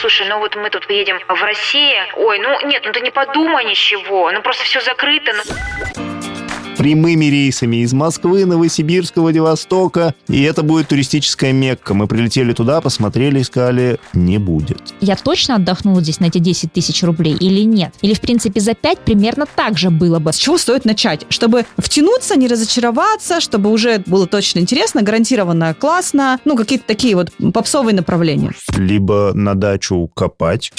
слушай, ну вот мы тут поедем в Россию. Ой, ну нет, ну ты не подумай ничего, ну просто все закрыто. Ну прямыми рейсами из Москвы, Новосибирска, Владивостока. И это будет туристическая Мекка. Мы прилетели туда, посмотрели и сказали, не будет. Я точно отдохнула здесь на эти 10 тысяч рублей или нет? Или, в принципе, за 5 примерно так же было бы? С чего стоит начать? Чтобы втянуться, не разочароваться, чтобы уже было точно интересно, гарантированно классно, ну, какие-то такие вот попсовые направления. Либо на дачу копать,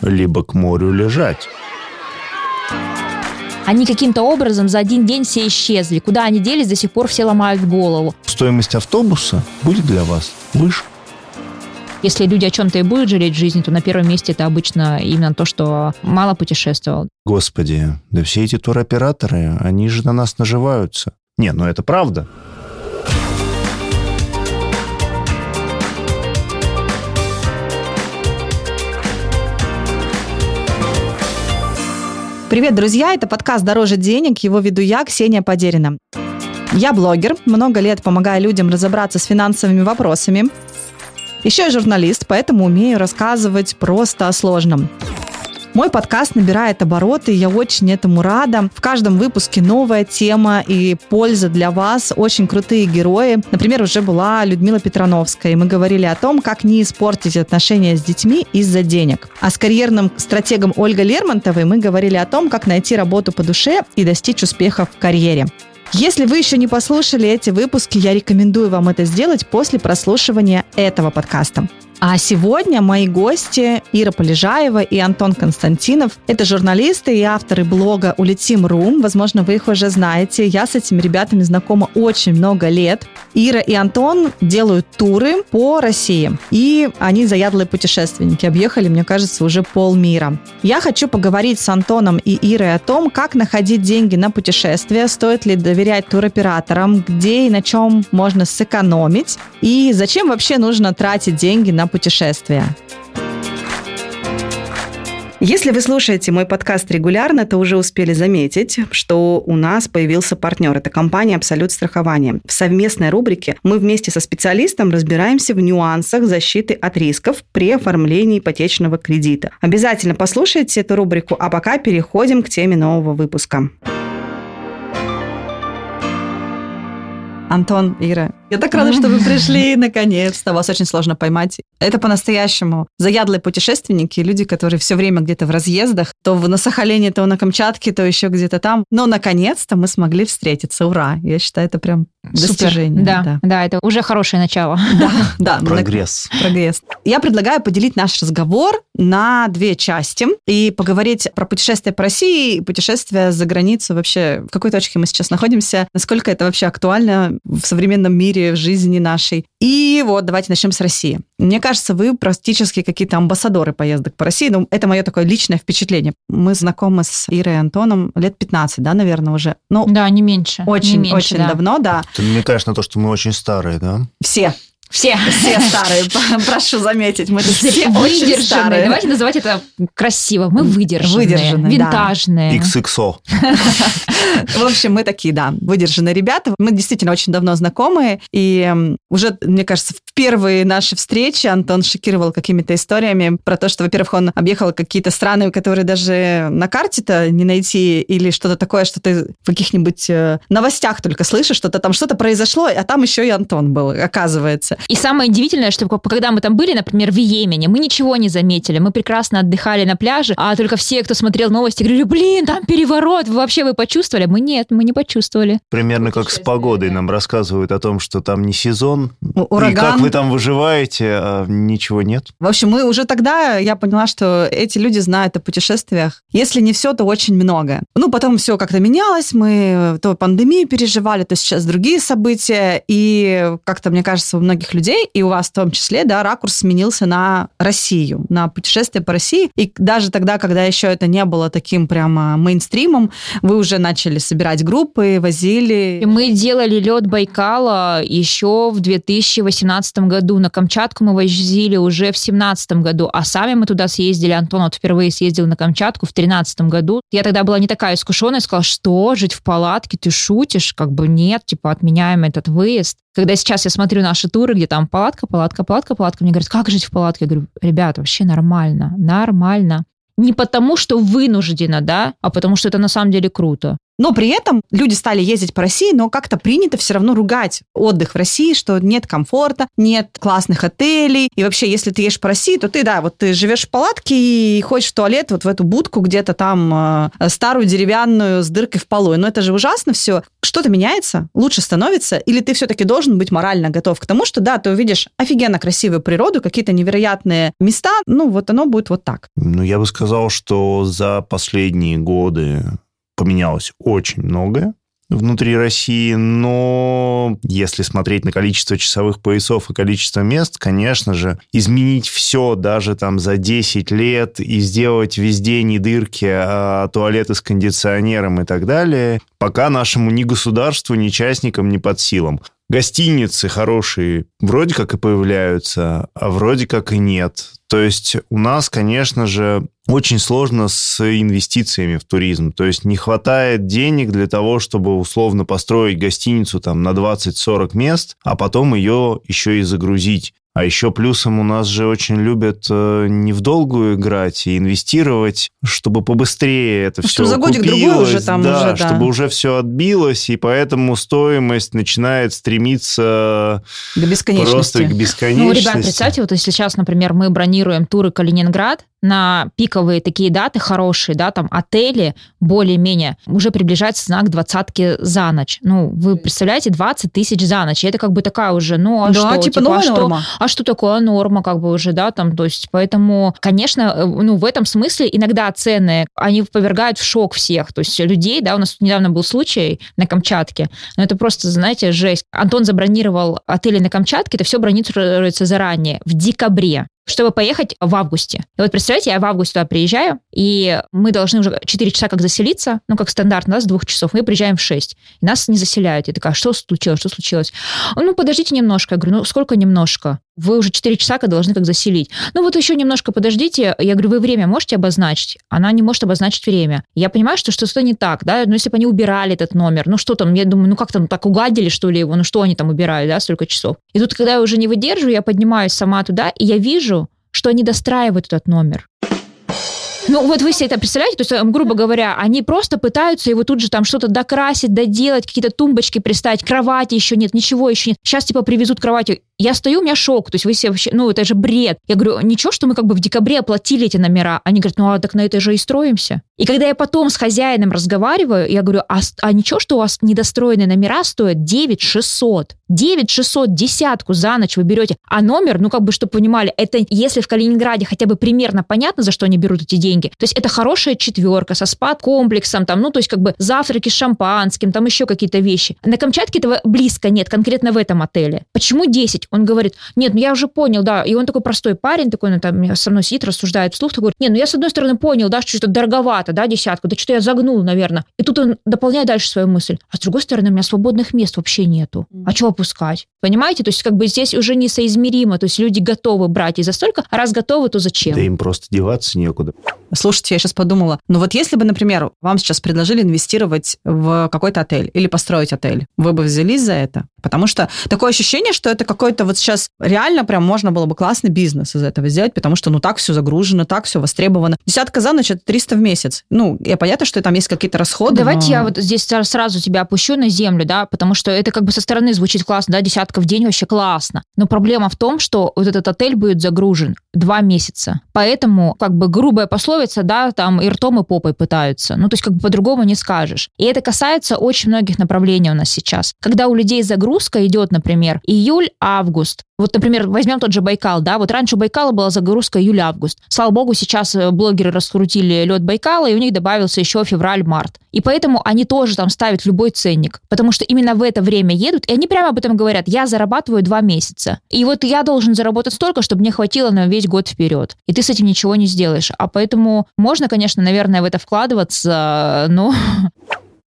либо к морю лежать. Они каким-то образом за один день все исчезли. Куда они делись, до сих пор все ломают голову. Стоимость автобуса будет для вас выше. Если люди о чем-то и будут жалеть в жизни, то на первом месте это обычно именно то, что мало путешествовал. Господи, да все эти туроператоры, они же на нас наживаются. Не, ну это правда. Привет, друзья! Это подкаст «Дороже денег». Его веду я, Ксения Подерина. Я блогер, много лет помогаю людям разобраться с финансовыми вопросами. Еще я журналист, поэтому умею рассказывать просто о сложном. Мой подкаст набирает обороты, я очень этому рада. В каждом выпуске новая тема и польза для вас. Очень крутые герои. Например, уже была Людмила Петрановская, и мы говорили о том, как не испортить отношения с детьми из-за денег. А с карьерным стратегом Ольгой Лермонтовой мы говорили о том, как найти работу по душе и достичь успехов в карьере. Если вы еще не послушали эти выпуски, я рекомендую вам это сделать после прослушивания этого подкаста. А сегодня мои гости Ира Полежаева и Антон Константинов. Это журналисты и авторы блога «Улетим.ру». Возможно, вы их уже знаете. Я с этими ребятами знакома очень много лет. Ира и Антон делают туры по России. И они заядлые путешественники. Объехали, мне кажется, уже полмира. Я хочу поговорить с Антоном и Ирой о том, как находить деньги на путешествия, стоит ли доверять туроператорам, где и на чем можно сэкономить, и зачем вообще нужно тратить деньги на путешествия. Если вы слушаете мой подкаст регулярно, то уже успели заметить, что у нас появился партнер. Это компания «Абсолют страхование». В совместной рубрике мы вместе со специалистом разбираемся в нюансах защиты от рисков при оформлении ипотечного кредита. Обязательно послушайте эту рубрику, а пока переходим к теме нового выпуска. Антон, Ира, я так рада, что вы пришли наконец-то. Вас очень сложно поймать. Это по-настоящему заядлые путешественники, люди, которые все время где-то в разъездах, то на Сахалине, то на Камчатке, то еще где-то там. Но наконец-то мы смогли встретиться. Ура! Я считаю, это прям достижение. Да, да, да, это уже хорошее начало. Да, да. Прогресс. Прогресс. Я предлагаю поделить наш разговор на две части и поговорить про путешествия по России и путешествия за границу вообще. В какой точке мы сейчас находимся? Насколько это вообще актуально в современном мире, в жизни нашей. И вот давайте начнем с России. Мне кажется, вы практически какие-то амбассадоры поездок по России. Ну, это мое такое личное впечатление. Мы знакомы с Ирой и Антоном лет 15, да, наверное, уже? Ну, да, не меньше. Очень, не меньше, очень да. давно, да. Ты намекаешь на то, что мы очень старые, да? Все. Все. Все старые, прошу заметить. Мы все очень Выдержанные. старые. Давайте называть это красиво. Мы выдержанные. Выдержанные, да. Винтажные. XXO. В общем, мы такие, да, выдержанные ребята. Мы действительно очень давно знакомы. И уже, мне кажется, в первые наши встречи Антон шокировал какими-то историями про то, что, во-первых, он объехал какие-то страны, которые даже на карте-то не найти, или что-то такое, что ты в каких-нибудь э, новостях только слышишь, что-то там что-то произошло, а там еще и Антон был, оказывается. И самое удивительное, что когда мы там были, например, в Йемене, мы ничего не заметили. Мы прекрасно отдыхали на пляже, а только все, кто смотрел новости, говорили, блин, там переворот, вы вообще вы почувствовали? Мы нет, мы не почувствовали. Примерно как с погодой нам рассказывают о том, что там не сезон, У- и ураган. как вы там выживаете, а ничего нет. В общем, мы уже тогда, я поняла, что эти люди знают о путешествиях. Если не все, то очень много. Ну, потом все как-то менялось, мы то пандемию переживали, то сейчас другие события, и как-то, мне кажется, у многих людей, и у вас в том числе, да, ракурс сменился на Россию, на путешествие по России. И даже тогда, когда еще это не было таким прямо мейнстримом, вы уже начали собирать группы, возили... И мы делали лед Байкала еще в 2018 году. На Камчатку мы возили уже в 2017 году, а сами мы туда съездили. Антон вот впервые съездил на Камчатку в 2013 году. Я тогда была не такая искушенная, сказала, что, жить в палатке, ты шутишь? Как бы нет, типа отменяем этот выезд. Когда сейчас я смотрю наши туры, где там палатка, палатка, палатка, палатка, мне говорят, как жить в палатке? Я говорю, ребят, вообще нормально, нормально. Не потому, что вынуждена, да, а потому, что это на самом деле круто. Но при этом люди стали ездить по России, но как-то принято все равно ругать отдых в России, что нет комфорта, нет классных отелей. И вообще, если ты едешь по России, то ты, да, вот ты живешь в палатке и ходишь в туалет вот в эту будку где-то там э, старую деревянную с дыркой в полу. Но это же ужасно все. Что-то меняется, лучше становится, или ты все-таки должен быть морально готов к тому, что да, ты увидишь офигенно красивую природу, какие-то невероятные места, ну вот оно будет вот так. Ну, я бы сказал, что за последние годы поменялось очень многое внутри России, но если смотреть на количество часовых поясов и количество мест, конечно же, изменить все даже там за 10 лет и сделать везде не дырки, а туалеты с кондиционером и так далее, пока нашему ни государству, ни частникам не под силам. Гостиницы хорошие вроде как и появляются, а вроде как и нет. То есть у нас, конечно же, очень сложно с инвестициями в туризм. То есть не хватает денег для того, чтобы условно построить гостиницу там на 20-40 мест, а потом ее еще и загрузить. А еще плюсом у нас же очень любят э, не в долгую играть и инвестировать, чтобы побыстрее это Ну, все за годик купилось, другой уже там да, уже, да. чтобы уже все отбилось, и поэтому стоимость начинает стремиться До бесконечности. просто к бесконечности. Ну, ребят, представьте, вот если сейчас, например, мы бронируем туры Калининград на пиковые такие даты хорошие, да, там отели более-менее, уже приближается знак двадцатки за ночь. Ну, вы представляете, 20 тысяч за ночь. И это как бы такая уже, ну, а да, что? типа а новая что? норма. А что такое норма, как бы уже, да, там, то есть, поэтому, конечно, э, ну, в этом смысле иногда цены, они повергают в шок всех, то есть людей, да, у нас тут недавно был случай на Камчатке, но это просто, знаете, жесть. Антон забронировал отели на Камчатке, это все бронируется заранее, в декабре чтобы поехать в августе. И вот представляете, я в августе туда приезжаю, и мы должны уже 4 часа как заселиться, ну, как стандартно, да, с двух часов. Мы приезжаем в 6. И нас не заселяют. Я такая, что случилось, что случилось? Ну, подождите немножко. Я говорю, ну, сколько немножко? Вы уже 4 часа должны как заселить. Ну, вот еще немножко подождите. Я говорю, вы время можете обозначить? Она не может обозначить время. Я понимаю, что что-то не так, да, ну, если бы они убирали этот номер, ну, что там, я думаю, ну, как там, так угадили, что ли, его, ну, что они там убирали, да, столько часов. И тут, когда я уже не выдерживаю, я поднимаюсь сама туда, и я вижу, что они достраивают этот номер. Ну, вот вы себе это представляете, то есть, э, грубо говоря, они просто пытаются его тут же там что-то докрасить, доделать, какие-то тумбочки приставить, кровати еще нет, ничего еще нет. Сейчас, типа, привезут кровати. Я стою, у меня шок, то есть вы себе вообще, ну, это же бред. Я говорю, ничего, что мы как бы в декабре оплатили эти номера. Они говорят, ну, а так на это же и строимся. И когда я потом с хозяином разговариваю, я говорю, а, а ничего, что у вас недостроенные номера стоят 9 600. 9 600, десятку за ночь вы берете. А номер, ну, как бы, чтобы понимали, это если в Калининграде хотя бы примерно понятно, за что они берут эти деньги, то есть это хорошая четверка со спа-комплексом, там, ну, то есть как бы завтраки с шампанским, там еще какие-то вещи. На Камчатке этого близко нет, конкретно в этом отеле. Почему 10? Он говорит, нет, ну я уже понял, да. И он такой простой парень, такой, ну, там со мной сидит, рассуждает вслух, такой, нет, ну я с одной стороны понял, да, что это дороговато, да, десятку, да что-то я загнул, наверное. И тут он дополняет дальше свою мысль. А с другой стороны, у меня свободных мест вообще нету. А что опускать? Понимаете? То есть как бы здесь уже несоизмеримо. То есть люди готовы брать и за столько, а раз готовы, то зачем? Да им просто деваться некуда. Слушайте, я сейчас подумала, ну вот если бы, например, вам сейчас предложили инвестировать в какой-то отель или построить отель, вы бы взялись за это? Потому что такое ощущение, что это какой-то вот сейчас реально прям можно было бы классный бизнес из этого сделать, потому что ну так все загружено, так все востребовано. Десятка за ночь это 300 в месяц. Ну, я понятно, что там есть какие-то расходы. Давайте но- я вот здесь сра- сразу тебя опущу на землю, да, потому что это как бы со стороны звучит классно, да, десятка в день вообще классно. Но проблема в том, что вот этот отель будет загружен два месяца. Поэтому, как бы грубая пословица, да, там и ртом, и попой пытаются. Ну, то есть как бы по-другому не скажешь. И это касается очень многих направлений у нас сейчас. Когда у людей загрузка идет, например, июль-август, вот, например, возьмем тот же Байкал, да, вот раньше у Байкала была загрузка июль-август. Слава богу, сейчас э, блогеры раскрутили лед Байкала, и у них добавился еще февраль-март. И поэтому они тоже там ставят любой ценник, потому что именно в это время едут, и они прямо об этом говорят, я зарабатываю два месяца. И вот я должен заработать столько, чтобы мне хватило на весь год вперед. И ты с этим ничего не сделаешь. А поэтому можно, конечно, наверное, в это вкладываться, но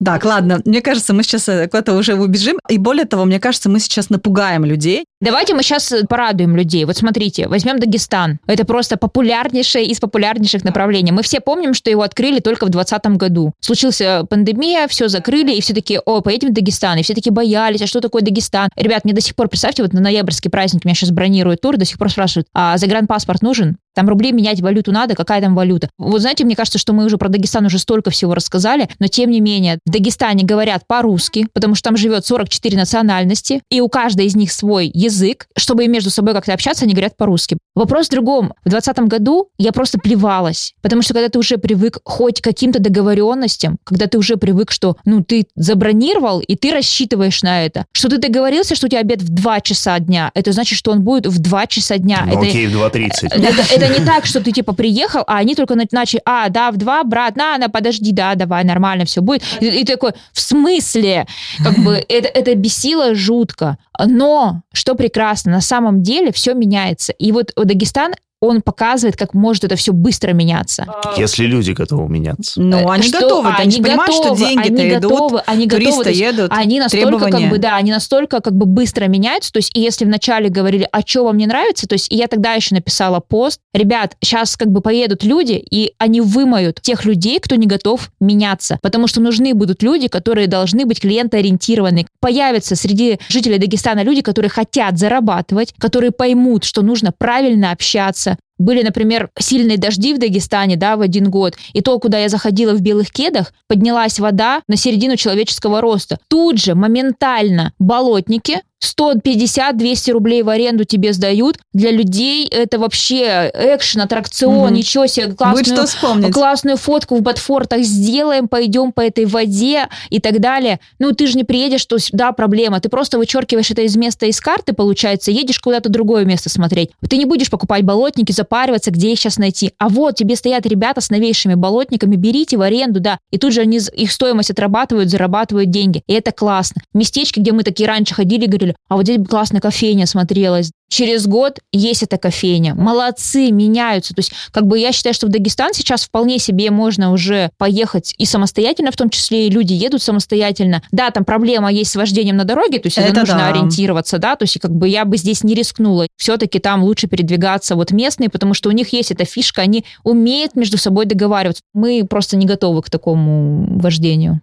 Так, ладно, мне кажется, мы сейчас э, куда-то уже убежим. И более того, мне кажется, мы сейчас напугаем людей. Давайте мы сейчас порадуем людей. Вот смотрите, возьмем Дагестан. Это просто популярнейшее из популярнейших направлений. Мы все помним, что его открыли только в 2020 году. Случился пандемия, все закрыли, и все таки о, поедем в Дагестан. И все таки боялись, а что такое Дагестан? Ребят, мне до сих пор, представьте, вот на ноябрьский праздник меня сейчас бронируют тур, до сих пор спрашивают, а загранпаспорт нужен? Там рубли менять валюту надо, какая там валюта? Вот знаете, мне кажется, что мы уже про Дагестан уже столько всего рассказали, но тем не менее, в Дагестане говорят по-русски, потому что там живет 44 национальности, и у каждой из них свой язык. Чтобы между собой как-то общаться, они говорят по-русски. Вопрос в другом. В 2020 году я просто плевалась, потому что когда ты уже привык хоть к каким-то договоренностям, когда ты уже привык, что, ну, ты забронировал, и ты рассчитываешь на это, что ты договорился, что у тебя обед в 2 часа дня, это значит, что он будет в 2 часа дня. Ну, это, окей, в 2.30. это, это не так, что ты типа приехал, а они только начали, а, да, в два, брат, на, на, подожди, да, давай, нормально все будет. И, и такой, в смысле? Как бы это, это бесило жутко. Но, что прекрасно, на самом деле все меняется. И вот Дагестан он показывает, как может это все быстро меняться. Если люди готовы меняться. Ну, они Что готовы. Они же понимаешь, готовы, что деньги-то они идут, готовы, они готовы, есть едут, они настолько требования. как бы да, они настолько как бы быстро меняются, то есть и если вначале говорили, а что вам не нравится, то есть и я тогда еще написала пост, ребят, сейчас как бы поедут люди и они вымоют тех людей, кто не готов меняться, потому что нужны будут люди, которые должны быть клиентоориентированы. Появятся среди жителей Дагестана люди, которые хотят зарабатывать, которые поймут, что нужно правильно общаться, были, например, сильные дожди в Дагестане, да, в один год, и то, куда я заходила в белых кедах, поднялась вода на середину человеческого роста. Тут же, моментально, болотники, 150-200 рублей в аренду тебе сдают. Для людей это вообще экшен, аттракцион, Мгм. ничего себе, классную, классную фотку в Ботфортах сделаем, пойдем по этой воде и так далее. Ну, ты же не приедешь, то да, проблема. Ты просто вычеркиваешь это из места из карты, получается, едешь куда-то другое место смотреть. Ты не будешь покупать болотники, запариваться, где их сейчас найти. А вот тебе стоят ребята с новейшими болотниками, берите в аренду, да. И тут же они их стоимость отрабатывают, зарабатывают деньги. И это классно. Местечки, где мы такие раньше ходили, говорили, а вот здесь бы классная кофейня смотрелась. Через год есть эта кофейня. Молодцы, меняются. То есть, как бы я считаю, что в Дагестан сейчас вполне себе можно уже поехать и самостоятельно, в том числе и люди едут самостоятельно. Да, там проблема есть с вождением на дороге, то есть это, Это нужно да. ориентироваться, да, то есть как бы я бы здесь не рискнула. Все-таки там лучше передвигаться вот местные, потому что у них есть эта фишка, они умеют между собой договариваться. Мы просто не готовы к такому вождению.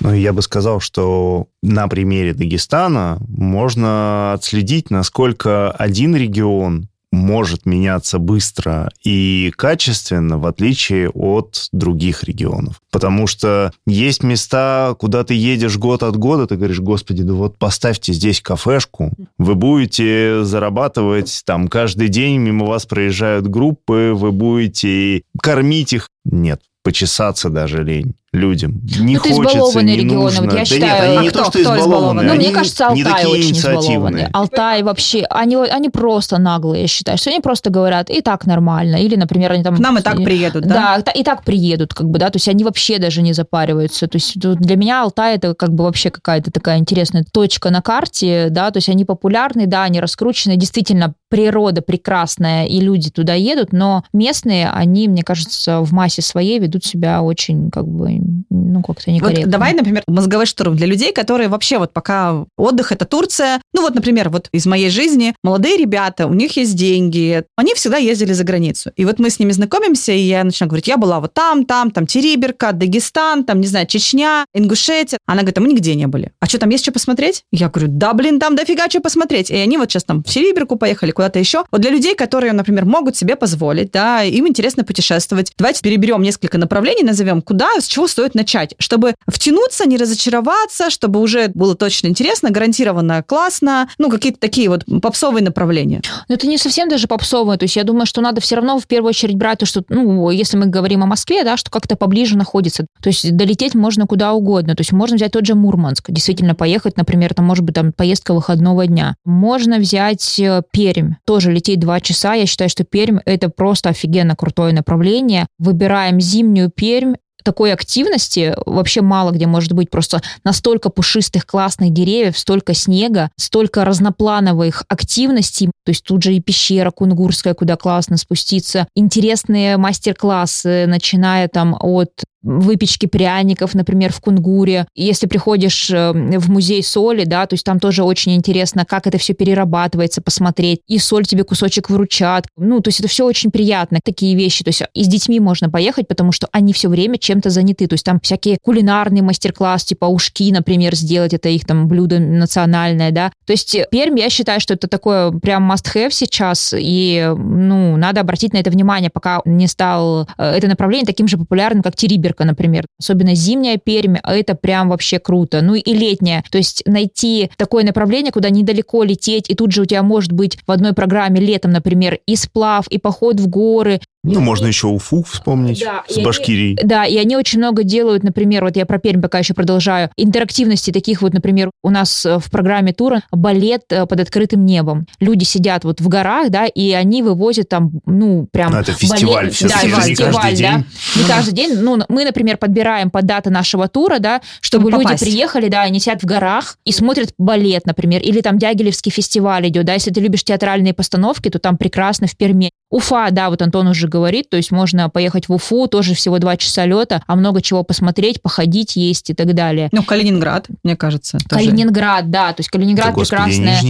Ну, я бы сказал, что на примере Дагестана можно отследить, насколько один регион может меняться быстро и качественно, в отличие от других регионов. Потому что есть места, куда ты едешь год от года, ты говоришь, господи, да вот поставьте здесь кафешку, вы будете зарабатывать там каждый день, мимо вас проезжают группы, вы будете кормить их. Нет, почесаться даже лень людям. Не Ну, это хочется, избалованные не регионы. нужно. Вот я да считаю, нет, они а не кто- то, что избалованные, Ну, мне кажется, не Алтай такие очень избалованный. инициативные. Алтай вообще, они, они просто наглые, я считаю, что они просто говорят, и так нормально. Или, например, они там... К нам и так приедут, да? Да, и так приедут, как бы, да, то есть они вообще даже не запариваются. То есть тут для меня Алтай это как бы вообще какая-то такая интересная точка на карте, да, то есть они популярны, да, они раскручены, действительно природа прекрасная, и люди туда едут, но местные, они, мне кажется, в массе своей ведут себя очень, как бы, ну, как-то некорректно. Вот давай, например, мозговой штурм для людей, которые вообще вот пока отдых это Турция. Ну вот, например, вот из моей жизни молодые ребята, у них есть деньги, они всегда ездили за границу. И вот мы с ними знакомимся, и я начинаю говорить, я была вот там, там, там Териберка, Дагестан, там, не знаю, Чечня, Ингушетия. Она говорит, а мы нигде не были. А что, там есть что посмотреть? Я говорю, да, блин, там дофига что посмотреть. И они вот сейчас там в Териберку поехали, куда-то еще. Вот для людей, которые, например, могут себе позволить, да, им интересно путешествовать. Давайте переберем несколько направлений, назовем, куда, с чего стоит начать, чтобы втянуться, не разочароваться, чтобы уже было точно интересно, гарантированно классно, ну, какие-то такие вот попсовые направления. Но это не совсем даже попсовое. То есть я думаю, что надо все равно в первую очередь брать то, что, ну, если мы говорим о Москве, да, что как-то поближе находится. То есть долететь можно куда угодно. То есть можно взять тот же Мурманск, действительно поехать, например, там может быть там поездка выходного дня. Можно взять э, Пермь, тоже лететь два часа. Я считаю, что Пермь это просто офигенно крутое направление. Выбираем зимнюю Пермь, такой активности вообще мало где может быть. Просто настолько пушистых классных деревьев, столько снега, столько разноплановых активностей. То есть тут же и пещера Кунгурская, куда классно спуститься. Интересные мастер-классы, начиная там от выпечки пряников, например, в Кунгуре. Если приходишь э, в музей соли, да, то есть там тоже очень интересно, как это все перерабатывается, посмотреть. И соль тебе кусочек вручат. Ну, то есть это все очень приятно, такие вещи. То есть и с детьми можно поехать, потому что они все время чем-то заняты. То есть там всякие кулинарные мастер-класс, типа ушки, например, сделать, это их там блюдо национальное, да. То есть Пермь, я считаю, что это такое прям must-have сейчас, и, ну, надо обратить на это внимание, пока не стал э, это направление таким же популярным, как Териберка, например. Особенно зимняя Пермь, а это прям вообще круто. Ну и летняя. То есть найти такое направление, куда недалеко лететь, и тут же у тебя может быть в одной программе летом, например, и сплав, и поход в горы, ну, можно еще Уфу вспомнить да, с Башкирией. Они, да, и они очень много делают, например, вот я про Пермь пока еще продолжаю, интерактивности таких вот, например, у нас э, в программе тура балет э, под открытым небом. Люди сидят вот в горах, да, и они вывозят там, ну, прям... Ну, это фестиваль. Балет, да, фестиваль, не каждый день. да. Не каждый день. Ну, мы, например, подбираем под даты нашего тура, да, чтобы люди приехали, да, они сидят в горах и смотрят балет, например, или там Дягилевский фестиваль идет, да, если ты любишь театральные постановки, то там прекрасно в Перми. Уфа, да, вот Антон уже говорит, то есть можно поехать в Уфу, тоже всего два часа лета, а много чего посмотреть, походить, есть и так далее. Ну, Калининград, мне кажется. Тоже. Калининград, да, то есть Калининград да, прекрасное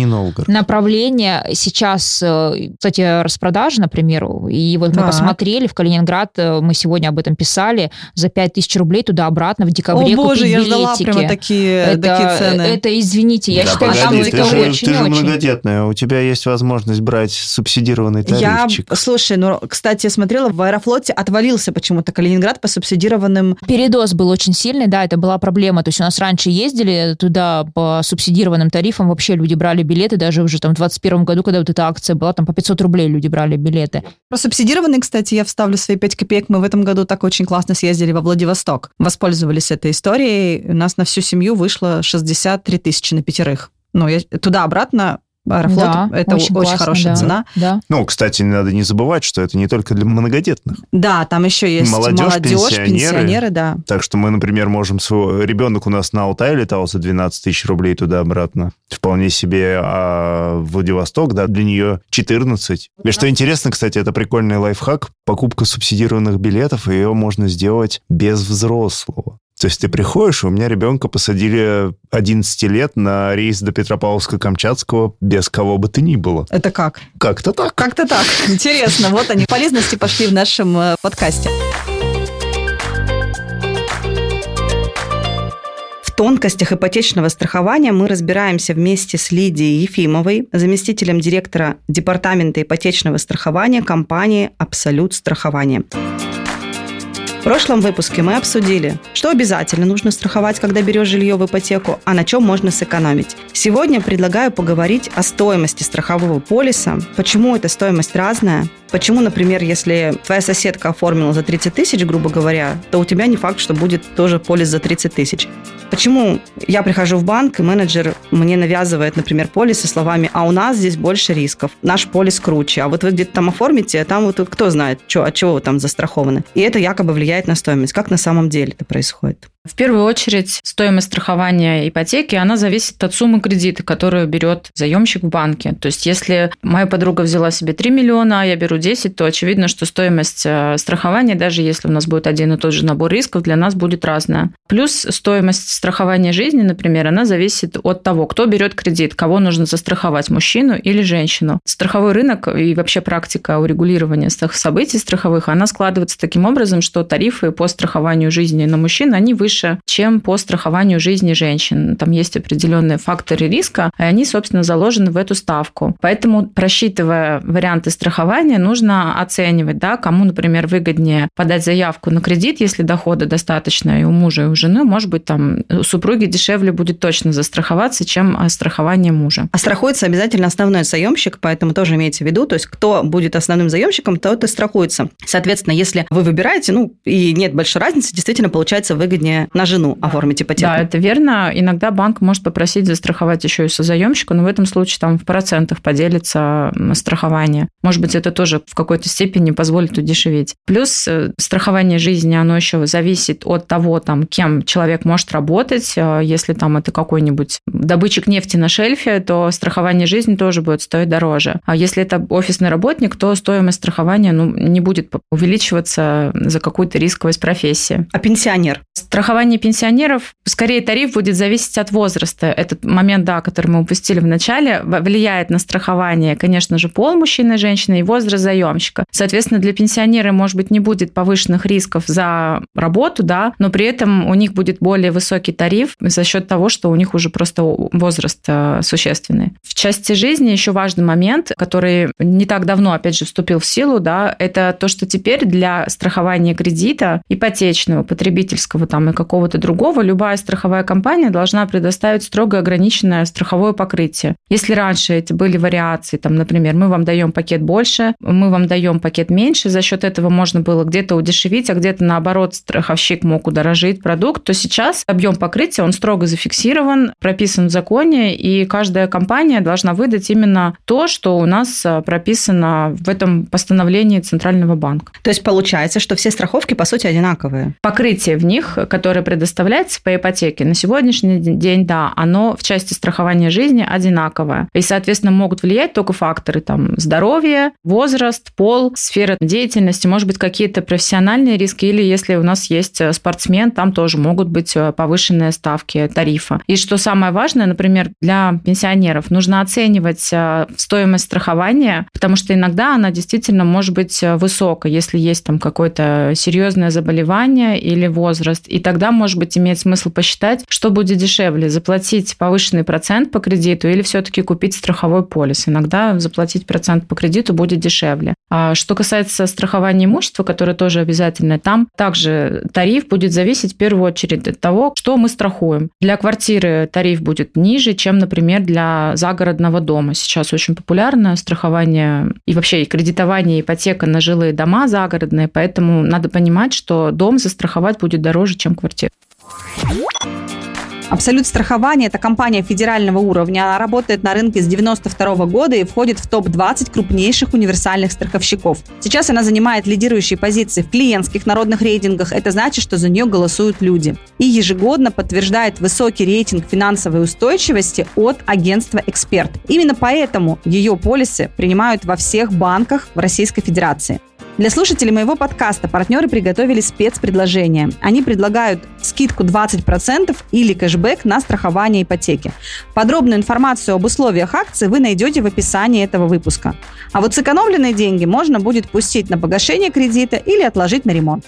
направление. Сейчас, э, кстати, распродажа, например, и вот так. мы посмотрели в Калининград, э, мы сегодня об этом писали, за 5000 рублей туда-обратно в декабре О, боже, я ждала прямо такие, это, такие цены. Это, извините, я да, считаю, погоди, там ты это же, очень, Ты же очень. многодетная, у тебя есть возможность брать субсидированный тарифчик. Я, слушай, ну, кстати, смотрела, в Аэрофлоте отвалился почему-то Калининград по субсидированным... Передоз был очень сильный, да, это была проблема. То есть у нас раньше ездили туда по субсидированным тарифам, вообще люди брали билеты, даже уже там в 2021 году, когда вот эта акция была, там по 500 рублей люди брали билеты. Про субсидированные, кстати, я вставлю свои 5 копеек. Мы в этом году так очень классно съездили во Владивосток. Воспользовались этой историей. У нас на всю семью вышло 63 тысячи на пятерых. Ну, я туда-обратно Аэрофлот да, это очень, очень классно, хорошая да, цена. Да. Ну, кстати, надо не забывать, что это не только для многодетных. Да, там еще есть молодежь, молодежь пенсионеры, пенсионеры, да. Так что мы, например, можем своего ребенок у нас на Алтай летал за 12 тысяч рублей туда-обратно. Вполне себе, а Владивосток, да, для нее 14. И что интересно, кстати, это прикольный лайфхак. Покупка субсидированных билетов, ее можно сделать без взрослого. То есть ты приходишь, у меня ребенка посадили 11 лет на рейс до Петропавловска-Камчатского без кого бы то ни было. Это как? Как-то так. Как-то так. Интересно. Вот они, полезности пошли в нашем э, подкасте. В тонкостях ипотечного страхования мы разбираемся вместе с Лидией Ефимовой, заместителем директора Департамента ипотечного страхования компании «Абсолют страхование». В прошлом выпуске мы обсудили, что обязательно нужно страховать, когда берешь жилье в ипотеку, а на чем можно сэкономить. Сегодня предлагаю поговорить о стоимости страхового полиса, почему эта стоимость разная, почему, например, если твоя соседка оформила за 30 тысяч, грубо говоря, то у тебя не факт, что будет тоже полис за 30 тысяч. Почему я прихожу в банк, и менеджер мне навязывает, например, полис со словами «а у нас здесь больше рисков, наш полис круче, а вот вы где-то там оформите, а там вот кто знает, что, от чего вы там застрахованы». И это якобы влияет влияет на стоимость. Как на самом деле это происходит? В первую очередь, стоимость страхования ипотеки, она зависит от суммы кредита, которую берет заемщик в банке. То есть, если моя подруга взяла себе 3 миллиона, а я беру 10, то очевидно, что стоимость э, страхования, даже если у нас будет один и тот же набор рисков, для нас будет разная. Плюс стоимость страхования жизни, например, она зависит от того, кто берет кредит, кого нужно застраховать, мужчину или женщину. Страховой рынок и вообще практика урегулирования событий страховых, она складывается таким образом, что тарифы по страхованию жизни на мужчин, они выше выше, чем по страхованию жизни женщин. Там есть определенные факторы риска, и они, собственно, заложены в эту ставку. Поэтому, просчитывая варианты страхования, нужно оценивать, да, кому, например, выгоднее подать заявку на кредит, если дохода достаточно и у мужа, и у жены, может быть, там у супруги дешевле будет точно застраховаться, чем страхование мужа. А страхуется обязательно основной заемщик, поэтому тоже имейте в виду, то есть кто будет основным заемщиком, тот и страхуется. Соответственно, если вы выбираете, ну, и нет большой разницы, действительно получается выгоднее не на жену оформить ипотеку. Да, это верно. Иногда банк может попросить застраховать еще и созаемщика, но в этом случае там в процентах поделится страхование. Может быть, это тоже в какой-то степени позволит удешевить. Плюс э, страхование жизни, оно еще зависит от того, там, кем человек может работать. Э, если там это какой-нибудь добытчик нефти на шельфе, то страхование жизни тоже будет стоить дороже. А если это офисный работник, то стоимость страхования ну, не будет увеличиваться за какую-то рисковость профессии. А пенсионер? Страхование пенсионеров, скорее тариф будет зависеть от возраста. Этот момент, да, который мы упустили в начале, влияет на страхование, конечно же, пол мужчины и женщины и возраст заемщика. Соответственно, для пенсионера, может быть, не будет повышенных рисков за работу, да, но при этом у них будет более высокий тариф за счет того, что у них уже просто возраст э, существенный. В части жизни еще важный момент, который не так давно, опять же, вступил в силу, да, это то, что теперь для страхования кредита ипотечного, потребительского там и какого-то другого любая страховая компания должна предоставить строго ограниченное страховое покрытие. Если раньше эти были вариации, там, например, мы вам даем пакет больше, мы вам даем пакет меньше, за счет этого можно было где-то удешевить, а где-то наоборот страховщик мог удорожить продукт, то сейчас объем покрытия, он строго зафиксирован, прописан в законе, и каждая компания должна выдать именно то, что у нас а, прописано в этом постановлении Центрального банка. То есть получается, что все страховки, по сути, одинаковые? Покрытие в них, которое предоставляется по ипотеке, на сегодняшний день, да, оно в части страхования жизни одинаковое. И, соответственно, могут влиять только факторы там здоровье, возраст, пол, сфера деятельности, может быть, какие-то профессиональные риски, или если у нас есть э, спортсмен, там тоже могут быть э, повышенные ставки тарифа. И что самое важное, например, для пенсионеров нужно оценивать э, стоимость страхования, потому что иногда она действительно может быть высокой, если есть там какое-то серьезное заболевание или возраст. И тогда, может быть, имеет смысл посчитать, что будет дешевле, заплатить повышенный процент по кредиту или все-таки купить страховой полис. Иногда заплатить процент по кредиту будет дешевле. А что касается страхования имущества, которое тоже обязательно, там также тариф будет зависеть в первую очередь от того, что мы страхуем. Для квартиры тариф будет ниже, чем, например, для загородного дома. Сейчас очень популярно страхование и вообще и кредитование, ипотека на жилые дома загородные, поэтому надо понимать, что дом застраховать будет дороже, чем квартиру. Абсолют страхования – это компания федерального уровня. Она работает на рынке с 92 года и входит в топ-20 крупнейших универсальных страховщиков. Сейчас она занимает лидирующие позиции в клиентских народных рейтингах. Это значит, что за нее голосуют люди. И ежегодно подтверждает высокий рейтинг финансовой устойчивости от агентства «Эксперт». Именно поэтому ее полисы принимают во всех банках в Российской Федерации. Для слушателей моего подкаста партнеры приготовили спецпредложение. Они предлагают скидку 20% или кэшбэк на страхование ипотеки. Подробную информацию об условиях акции вы найдете в описании этого выпуска. А вот сэкономленные деньги можно будет пустить на погашение кредита или отложить на ремонт.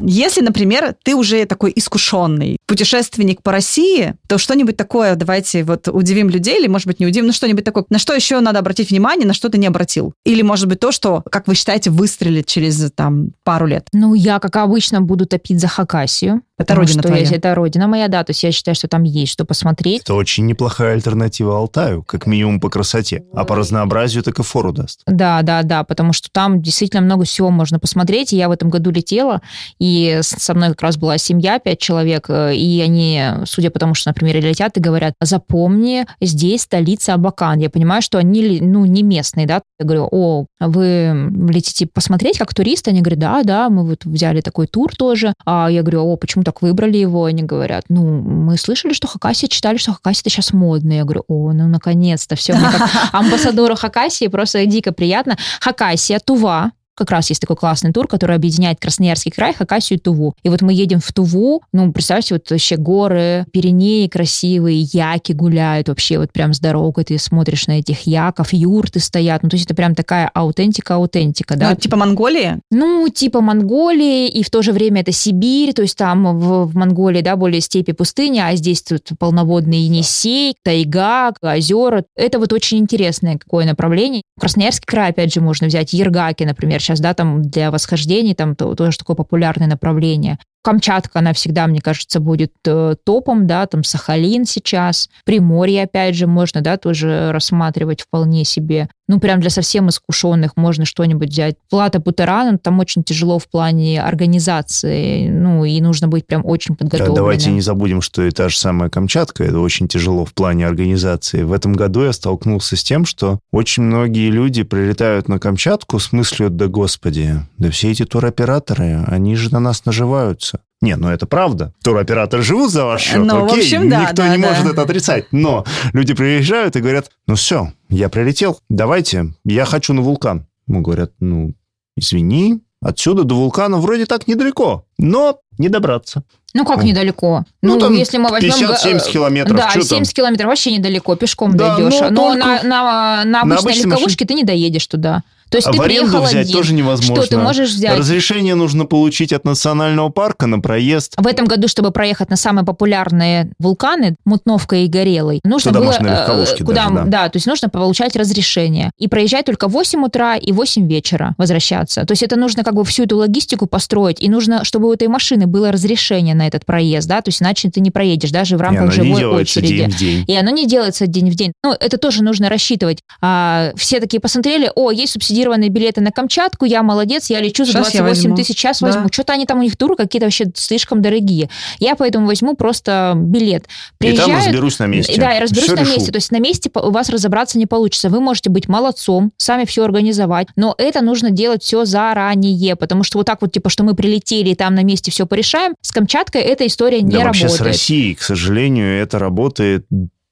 Если, например, ты уже такой искушенный путешественник по России, то что-нибудь такое, давайте вот удивим людей, или, может быть, не удивим, но что-нибудь такое, на что еще надо обратить внимание, на что ты не обратил? Или, может быть, то, что, как вы считаете, выстрелит через там пару лет? Ну, я, как обычно, буду топить за Хакасию. Это родина что твоя? Я, это родина моя, да. То есть я считаю, что там есть что посмотреть. Это очень неплохая альтернатива Алтаю, как минимум по красоте. А по разнообразию так и фору даст. Да, да, да, потому что там действительно много всего можно посмотреть. И я в этом году летела, и со мной как раз была семья, пять человек, э, и они, судя по тому, что, например, летят и говорят, запомни, здесь столица Абакан. Я понимаю, что они, ну, не местные, да. Я говорю, о, вы летите посмотреть как турист? Они говорят, да, да, мы вот взяли такой тур тоже. А я говорю, о, почему так выбрали его? Они говорят, ну, мы слышали, что Хакасия, читали, что Хакасия это сейчас модно. Я говорю, о, ну, наконец-то, все, амбассадору Хакасии просто дико приятно. Хакасия, Тува, как раз есть такой классный тур, который объединяет Красноярский край, Хакасию и Туву. И вот мы едем в Туву, ну, представьте, вот вообще горы, Пиренеи красивые, яки гуляют вообще вот прям с дорогой, ты смотришь на этих яков, юрты стоят, ну, то есть это прям такая аутентика-аутентика, да. Ну, типа Монголии? Ну, типа Монголии, и в то же время это Сибирь, то есть там в, в Монголии, да, более степи пустыня, а здесь тут полноводный Енисей, тайга, озера. Это вот очень интересное какое направление. Красноярский край, опять же, можно взять, Ергаки, например, сейчас, да, там для восхождений, там то, тоже такое популярное направление. Камчатка, она всегда, мне кажется, будет э, топом, да, там Сахалин сейчас, Приморье, опять же, можно, да, тоже рассматривать вполне себе. Ну, прям для совсем искушенных можно что-нибудь взять. Плата Путерана, там очень тяжело в плане организации, ну, и нужно быть прям очень подготовленным. Да, давайте не забудем, что и та же самая Камчатка, это очень тяжело в плане организации. В этом году я столкнулся с тем, что очень многие люди прилетают на Камчатку с мыслью, да господи, да все эти туроператоры, они же на нас наживаются. Не, ну это правда. Туроператоры живут за ваш счет, Ну, в окей, общем, да, никто да, не да. может это отрицать. Но люди приезжают и говорят, ну все, я прилетел, давайте, я хочу на вулкан. Ему говорят, ну, извини, отсюда до вулкана вроде так недалеко, но не добраться. Ну, как недалеко? ну, Ну, там если мы возьмем... 50-70 километров, Да, чё 70 там? километров вообще недалеко, пешком Да, дойдешь. ну, Но только на, на, на обычной обычной легковушке ты не доедешь туда. То есть А ты в аренду взять один. тоже невозможно. Что ты можешь взять? Разрешение нужно получить от национального парка на проезд. В этом году, чтобы проехать на самые популярные вулканы, Мутновка и Горелый, нужно Туда было... можно э, куда, даже, да. то есть нужно получать разрешение. И проезжать только в 8 утра и в 8 вечера возвращаться. То есть это нужно как бы всю эту логистику построить, и нужно, чтобы у этой машины было разрешение на этот проезд, да, то есть иначе ты не проедешь даже в рамках живой очереди. день в день. И оно не делается день в день. Ну, это тоже нужно рассчитывать. А, все такие посмотрели, о, есть субсидированные билеты на Камчатку, я молодец, я лечу за я 28 возьму. тысяч, сейчас Да. возьму. Что-то они там, у них туры какие-то вообще слишком дорогие. Я поэтому возьму просто билет. И там Приезжают- разберусь на месте. Да, я разберусь Всё на решу. месте. То есть на месте у вас разобраться не получится. Вы можете быть молодцом, сами все организовать, но это нужно делать все заранее, потому что вот так вот, типа, что мы прилетели и там на месте все порешаем, с Камчаткой эта история не да, вообще работает. с Россией, к сожалению, это работает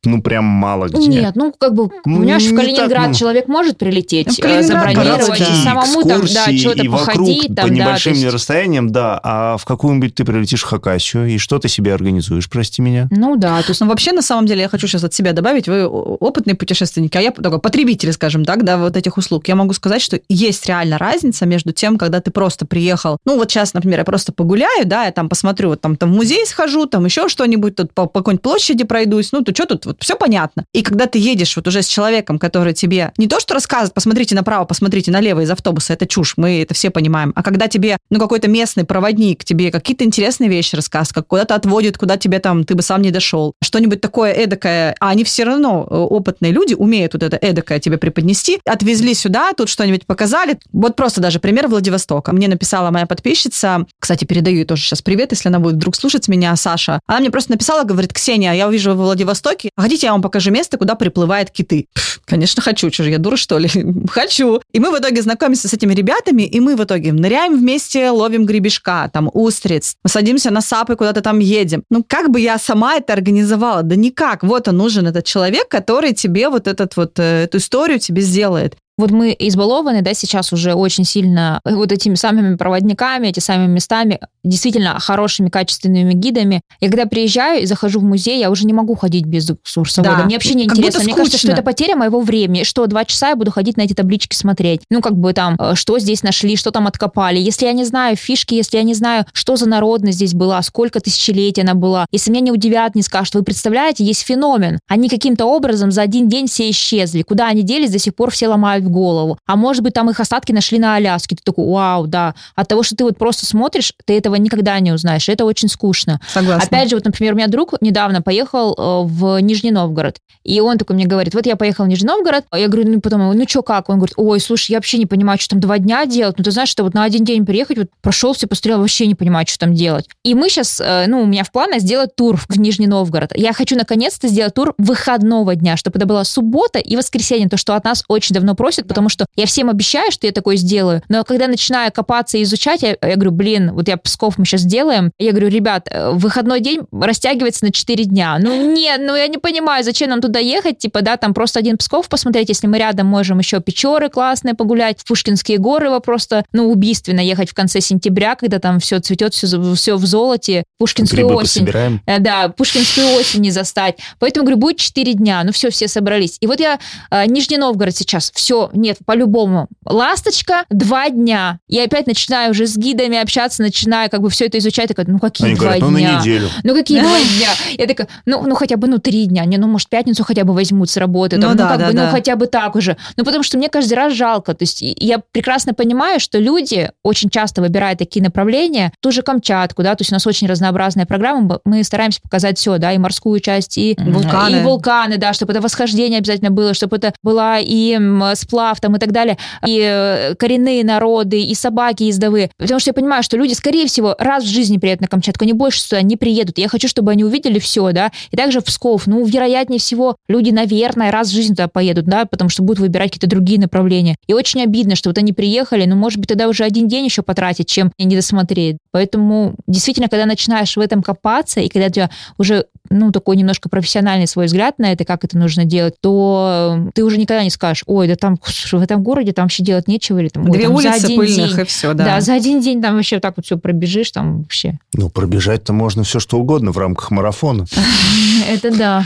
ну прям мало где. Нет, ну как бы, Ну, понимаешь, в не Калининград так, ну. человек может прилететь, Ну, в Калининград забронировать, и самому там, да, что-то вокруг походить, по там, да, небольшим то есть- расстояниям, да. А в какую-нибудь ты прилетишь в Хакасию, и что ты себе организуешь, прости меня? Ну да, то есть Но вообще, на самом деле, я хочу сейчас от себя добавить, вы опытные путешественники, а я такой потребитель, скажем так, да, вот этих услуг. Я могу сказать, что есть реально разница между тем, когда ты просто приехал, ну вот сейчас, например, я просто погуляю, да, я там посмотрю, вот там, там в музей схожу, там еще что-нибудь, тут по, по какой-нибудь площади пройдусь, ну то что тут, вот все понятно. И когда ты едешь вот уже с человеком, который тебе не то что рассказывает, посмотрите направо, посмотрите налево из автобуса, это чушь, мы это все понимаем, а когда тебе, ну какой-то местный проводник тебе какие-то интересные вещи рассказывает, как куда-то отводит, куда тебе там, ты бы сам не дошел, что-нибудь такое эдакое, а они все равно, э, опытные люди, умеют вот это эдакое тебе преподнести, отвезли сюда, тут что-нибудь показали. Вот просто даже пример Владивостока. Мне написала моя подписчица, кстати, передаю ей тоже сейчас привет, если она будет вдруг слушать меня, Саша. Она мне просто написала, говорит, Ксения, я увижу во Владивостоке, хотите, я вам покажу место, куда приплывают киты? Конечно, хочу, же, я дура, что ли? хочу. И мы в итоге знакомимся с этими ребятами, и мы в итоге ныряем вместе, ловим гребешка, там, устриц, мы садимся на сапы, куда-то там едем. Ну, как бы я сама это организовала? Да никак. Вот он нужен, этот человек, который тебе вот этот вот, э, эту историю тебе сделает. Вот мы избалованы, да, сейчас уже очень сильно вот этими самыми проводниками, эти самыми местами, действительно хорошими, качественными гидами. Я когда приезжаю и захожу в музей, я уже не могу ходить без экскурсовода. Да. Мне вообще не Как интересно. Мне кажется, что это потеря моего времени. Что, два часа я буду ходить на эти таблички смотреть. Ну, как бы там, э, что здесь нашли, что там откопали. Если я не знаю фишки, если я не знаю, что за народность здесь была, сколько тысячелетий она была, если меня не удивят, не скажут, вы представляете, есть феномен. Они каким-то образом за один день все исчезли. Куда они делись, до сих пор все ломают голову. А может быть, там их остатки нашли на Аляске. Ты такой, вау, да. От того, что ты вот просто смотришь, ты этого никогда не узнаешь. Это очень скучно. Согласна. Опять же, вот, например, у меня друг недавно поехал э, в Нижний Новгород, и он такой мне говорит, вот я поехал в Нижний Новгород, а я говорю, ну потом, ну что, как? Он говорит, ой, слушай, я вообще не понимаю, что там два дня делать, ну ты знаешь, что вот на один день приехать, вот прошел, все посмотрел, вообще не понимаю, что там делать. И мы сейчас, э, ну, у меня в планах сделать тур в Нижний Новгород. Я хочу наконец-то сделать тур выходного дня, чтобы это была суббота и воскресенье, то, что от нас очень давно просят, потому что я всем обещаю, что я такое сделаю, но когда начинаю копаться и изучать, я, я говорю, блин, вот я Псков мы сейчас сделаем, я говорю, ребят, э, выходной день растягивается на 4 дня. Ну нет, ну я не понимаю, зачем нам туда ехать, типа, да, там просто один Псков посмотреть, если мы рядом можем еще Печоры классные погулять, в Пушкинские горы просто, ну, убийственно ехать в конце сентября, когда там все цветет, все, все в золоте, Пушкинскую Грибы осень. пособираем. Э, Да, Пушкинскую осень не застать. Поэтому, говорю, будет 4 дня. Ну все, все собрались. И вот я, э, Нижний Новгород сейчас, все, нет, по-любому. Ласточка, два дня. И опять начинаю уже с гидами общаться, начинаю как бы все это изучать. Такая, ну какие Они два говорят, ну дня? на неделю. Ну какие два дня? Я такая, ну, ну хотя бы, ну три дня. Не, ну может пятницу хотя бы возьмут с работы. Там, Ну ну, да, как да, бы, да. ну хотя бы так уже. Ну потому что мне каждый раз жалко. То есть я прекрасно понимаю, что люди очень часто выбирают такие направления. Ту же Камчатку, да, то есть у нас очень разнообразная программа. Мы стараемся показать все, да, и морскую часть, и Вулканы. и вулканы, да, чтобы это восхождение обязательно было, чтобы это была и м, сплав там и так далее, и э, коренные народы, и собаки ездовые. Потому что я понимаю, что люди, скорее всего, раз в жизни приедут на Камчатку, они больше сюда не приедут. Я хочу, чтобы они увидели все, да. И также в Псков, ну, вероятнее всего, люди, наверное, раз в жизни туда поедут, да, потому что будут выбирать какие-то другие направления. И очень обидно, что вот они приехали, ну, может быть, тогда уже один день еще потратить, чем не досмотреть. Поэтому, действительно, когда начинаешь в этом копаться, и когда у тебя уже ну, такой немножко профессиональный свой взгляд на это, как это нужно делать, то ты уже никогда не скажешь, ой, да там в этом городе там вообще делать нечего, или там, ой, Две там за улицы один пыльных, день. и все, Да. да. за один день там вообще так вот все пробежишь, там вообще. Ну, пробежать-то можно все, что угодно в рамках марафона. Это да.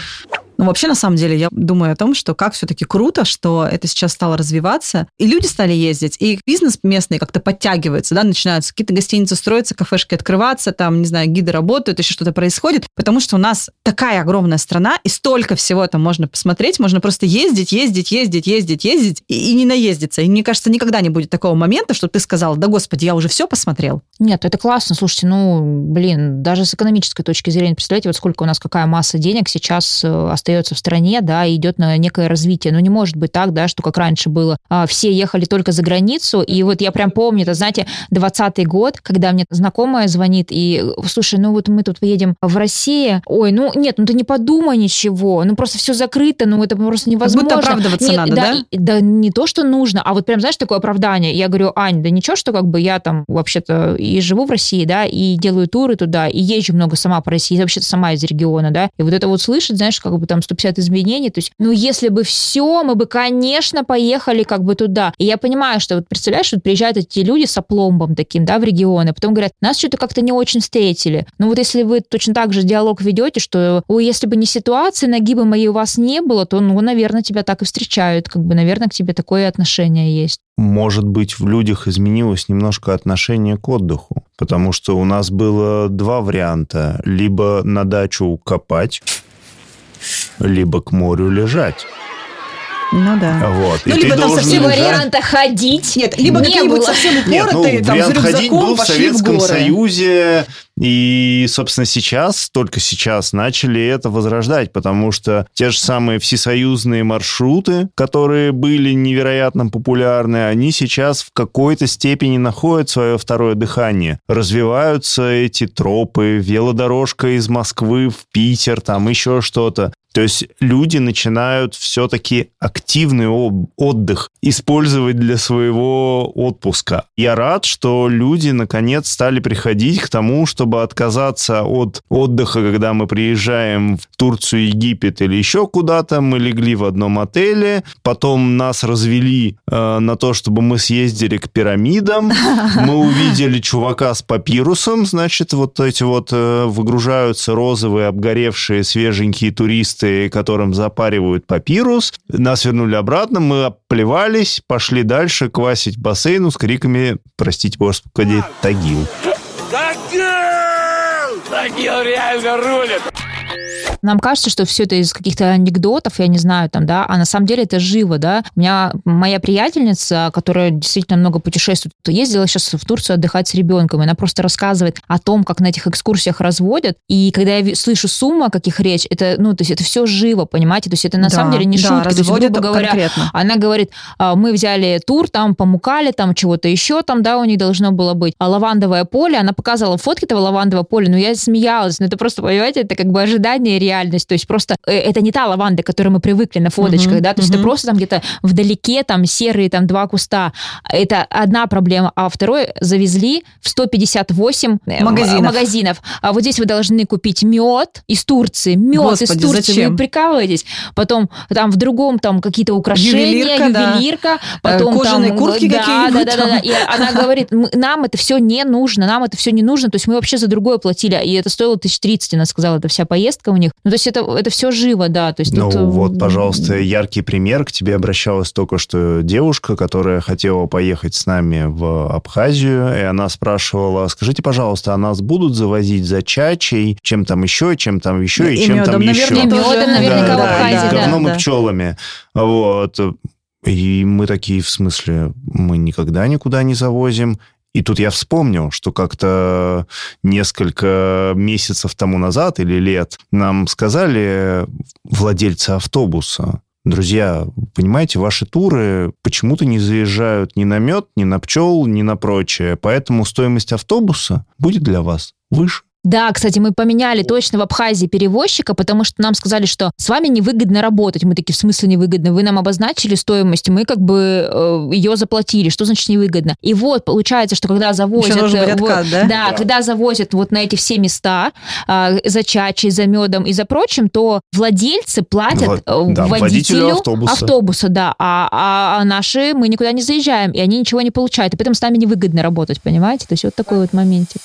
Ну, вообще, на самом деле, я думаю о том, что как все-таки круто, что это сейчас стало развиваться, и люди стали ездить, и бизнес местный как-то подтягивается, да, начинаются какие-то гостиницы строятся, кафешки открываться, там, не знаю, гиды работают, еще что-то происходит, потому что у нас такая огромная страна, и столько всего там можно посмотреть, можно просто ездить, ездить, ездить, ездить, ездить, и, и не наездиться. И мне кажется, никогда не будет такого момента, что ты сказал, да, господи, я уже все посмотрел. Нет, это классно. Слушайте, ну, блин, даже с экономической точки зрения, представляете, вот сколько у нас, какая масса денег сейчас э, остается в стране, да, и идет на некое развитие. Ну, не может быть так, да, что как раньше было. А, Все ехали только за границу, и вот я прям помню, это, знаете, 20 год, когда мне знакомая звонит, и, слушай, ну вот мы тут едем в Россию, ой, ну нет, ну ты не подумай ничего, ну просто все закрыто, ну это просто невозможно. оправдываться Нет, надо, да? и- да не то, что нужно, а вот прям, знаешь, такое оправдание. Я говорю, Ань, да ничего, что как бы я там вообще-то и живу в России, да, и делаю туры туда, и езжу много сама по России, вообще-то сама из региона, да, и вот это вот слышать, знаешь, как бы там 150 изменений, то есть, ну, если бы все, мы бы, конечно, поехали как бы туда. И я понимаю, что вот представляешь, вот приезжают эти люди с опломбом таким, да, в регионы, потом говорят, нас что-то как-то не очень встретили. Ну, вот если вы точно так же диалог ведете, что, ой, если бы не ситуация, нагибы моей у вас не было, то, ну, наверное, тебя так и встречают, как бы, наверное, к тебе такое отношение есть. Может быть, в людях изменилось немножко отношение к отдыху, потому что у нас было два варианта. Либо на дачу копать, либо к морю лежать. Ну да. Вот. Ну, И ты либо там совсем лежать- варианта ходить Нет, либо не какие-нибудь совсем Нет, ну, упоротые, там, с вариант ходить рюкзаком был в в Советском горы. Союзе, и, собственно, сейчас, только сейчас начали это возрождать, потому что те же самые всесоюзные маршруты, которые были невероятно популярны, они сейчас в какой-то степени находят свое второе дыхание. Развиваются эти тропы, велодорожка из Москвы в Питер, там еще что-то. То есть люди начинают все-таки активный отдых использовать для своего отпуска. Я рад, что люди наконец стали приходить к тому, чтобы отказаться от отдыха, когда мы приезжаем в Турцию, Египет или еще куда-то. Мы легли в одном отеле, потом нас развели э, на то, чтобы мы съездили к пирамидам. Мы увидели чувака с папирусом, значит, вот эти вот э, выгружаются розовые, обгоревшие, свеженькие туристы, которым запаривают папирус. Нас вернули обратно, мы оплевались, пошли дальше квасить бассейну с криками, простите, господи, Тагил. Нам кажется, что все это из каких-то анекдотов, я не знаю, там, да, а на самом деле это живо, да. У меня моя приятельница, которая действительно много путешествует, ездила сейчас в Турцию отдыхать с ребенком, и она просто рассказывает о том, как на этих экскурсиях разводят, и когда я слышу сумму, о каких речь, это, ну, то есть это все живо, понимаете, то есть это на Да, самом деле не да, шутки, то есть, грубо говоря, конкретно. она говорит, а, мы взяли тур, там помукали, там чего-то еще там, да, у них должно было быть. А лавандовое поле, она показывала фотки этого лавандового поля, но я смеялась. Ну, это просто, понимаете, это как бы ожидание и реальность. То есть просто э, это не та лаванда, к которой мы привыкли на фоточках, Мгм, да, то есть это просто там где-то вдалеке, там серые там два куста. Это одна проблема. А второй завезли в 158 э, Магазинов. магазинов. А вот здесь вы должны купить мед из Турции. Мед из Господи, Турции. зачем? Вы прикалываетесь. Потом там в другом там какие-то украшения, Ювелирка, да. ювелирка, потом Э, кожаные там, куртки да, какие-нибудь да, да, да, да. И она говорит, «Мы- нам это все не нужно, нам это все не нужно. То есть мы вообще за другое платили, и это стоило 1030, она сказала, эта вся поездка у них. Ну, то есть это, это все живо, да. То есть ну, тут... вот, пожалуйста, яркий пример. К тебе обращалась только что девушка, которая хотела поехать с нами в Абхазию, и она спрашивала, скажите, пожалуйста, а нас будут завозить за чачей, чем там еще, чем там еще и, и чем медом, там еще? И медом наверняка да, в Абхазии, да. да. говном да. и пчелами. Вот. И мы такие, в смысле, мы никогда никуда не завозим. И тут я вспомнил, что как-то несколько месяцев тому назад или лет нам сказали владельцы автобуса, Друзья, понимаете, ваши туры почему-то не заезжают ни на мед, ни на пчел, ни на прочее. Поэтому стоимость автобуса будет для вас выше. Да, кстати, мы поменяли точно в Абхазии перевозчика, потому что нам сказали, что с вами невыгодно работать. Мы такие, в смысле невыгодно? Вы нам обозначили стоимость, мы как бы э, ее заплатили. Что значит невыгодно? И вот получается, что когда завозят... Еще должен быть откат, вот, да? да? Да, когда завозят вот на эти все места э, за чачей, за медом и за прочим, то владельцы платят Вла- э, да, водителю, водителю автобуса. автобуса, да, а, а, а наши мы никуда не заезжаем, и они ничего не получают, и поэтому с нами невыгодно работать, понимаете? То есть вот такой вот моментик.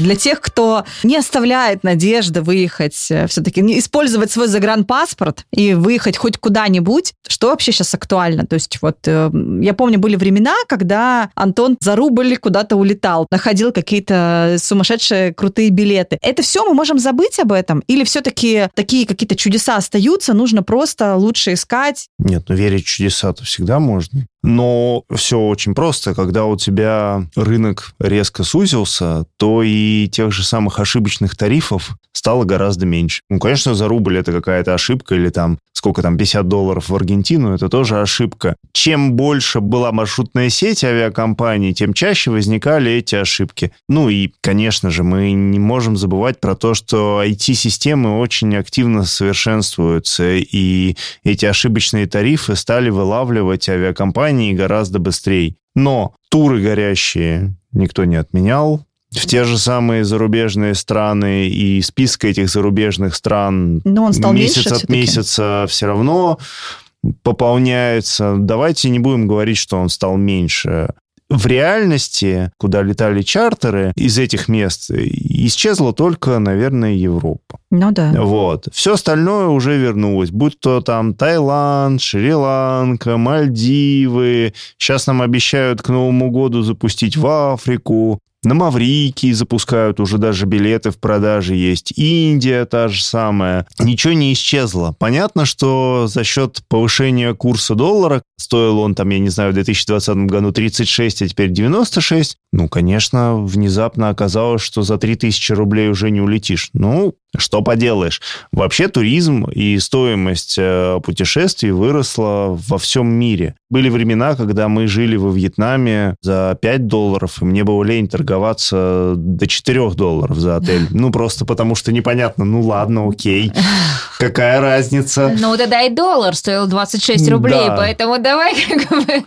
Для тех, кто не оставляет надежды выехать, все-таки не использовать свой загранпаспорт и выехать хоть куда-нибудь, что вообще сейчас актуально? То есть вот э, я помню, были времена, когда Антон за рубль куда-то улетал, находил какие-то сумасшедшие крутые билеты. Это все мы можем забыть об этом? Или все-таки такие какие-то чудеса остаются, нужно просто лучше искать? Нет, ну верить в чудеса-то всегда можно. Но все очень просто. Когда у тебя рынок резко сузился, то и тех же самых ошибочных тарифов стало гораздо меньше. Ну, конечно, за рубль это какая-то ошибка, или там сколько там, 50 долларов в Аргентину, это тоже ошибка. Чем больше была маршрутная сеть авиакомпаний, тем чаще возникали эти ошибки. Ну и, конечно же, мы не можем забывать про то, что IT-системы очень активно совершенствуются, и эти ошибочные тарифы стали вылавливать авиакомпании гораздо быстрее. Но туры горящие никто не отменял, в те же самые зарубежные страны, и список этих зарубежных стран Но он стал месяц меньше от месяца все равно пополняется. Давайте не будем говорить, что он стал меньше. В реальности, куда летали чартеры из этих мест, исчезла только, наверное, Европа. Ну да. Вот. Все остальное уже вернулось. Будь то там Таиланд, Шри-Ланка, Мальдивы. Сейчас нам обещают к Новому году запустить в Африку. На Маврикии запускают уже даже билеты в продаже есть. Индия та же самая. Ничего не исчезло. Понятно, что за счет повышения курса доллара, стоил он там, я не знаю, в 2020 году 36, а теперь 96, ну, конечно, внезапно оказалось, что за 3000 рублей уже не улетишь. Ну, что поделаешь. Вообще туризм и стоимость э, путешествий выросла во всем мире. Были времена, когда мы жили во Вьетнаме за 5 долларов, и мне было лень торговаться до 4 долларов за отель. Ну, просто потому что непонятно. Ну, ладно, окей. Какая разница? Ну, тогда и доллар стоил 26 рублей, Да. поэтому давай как бы...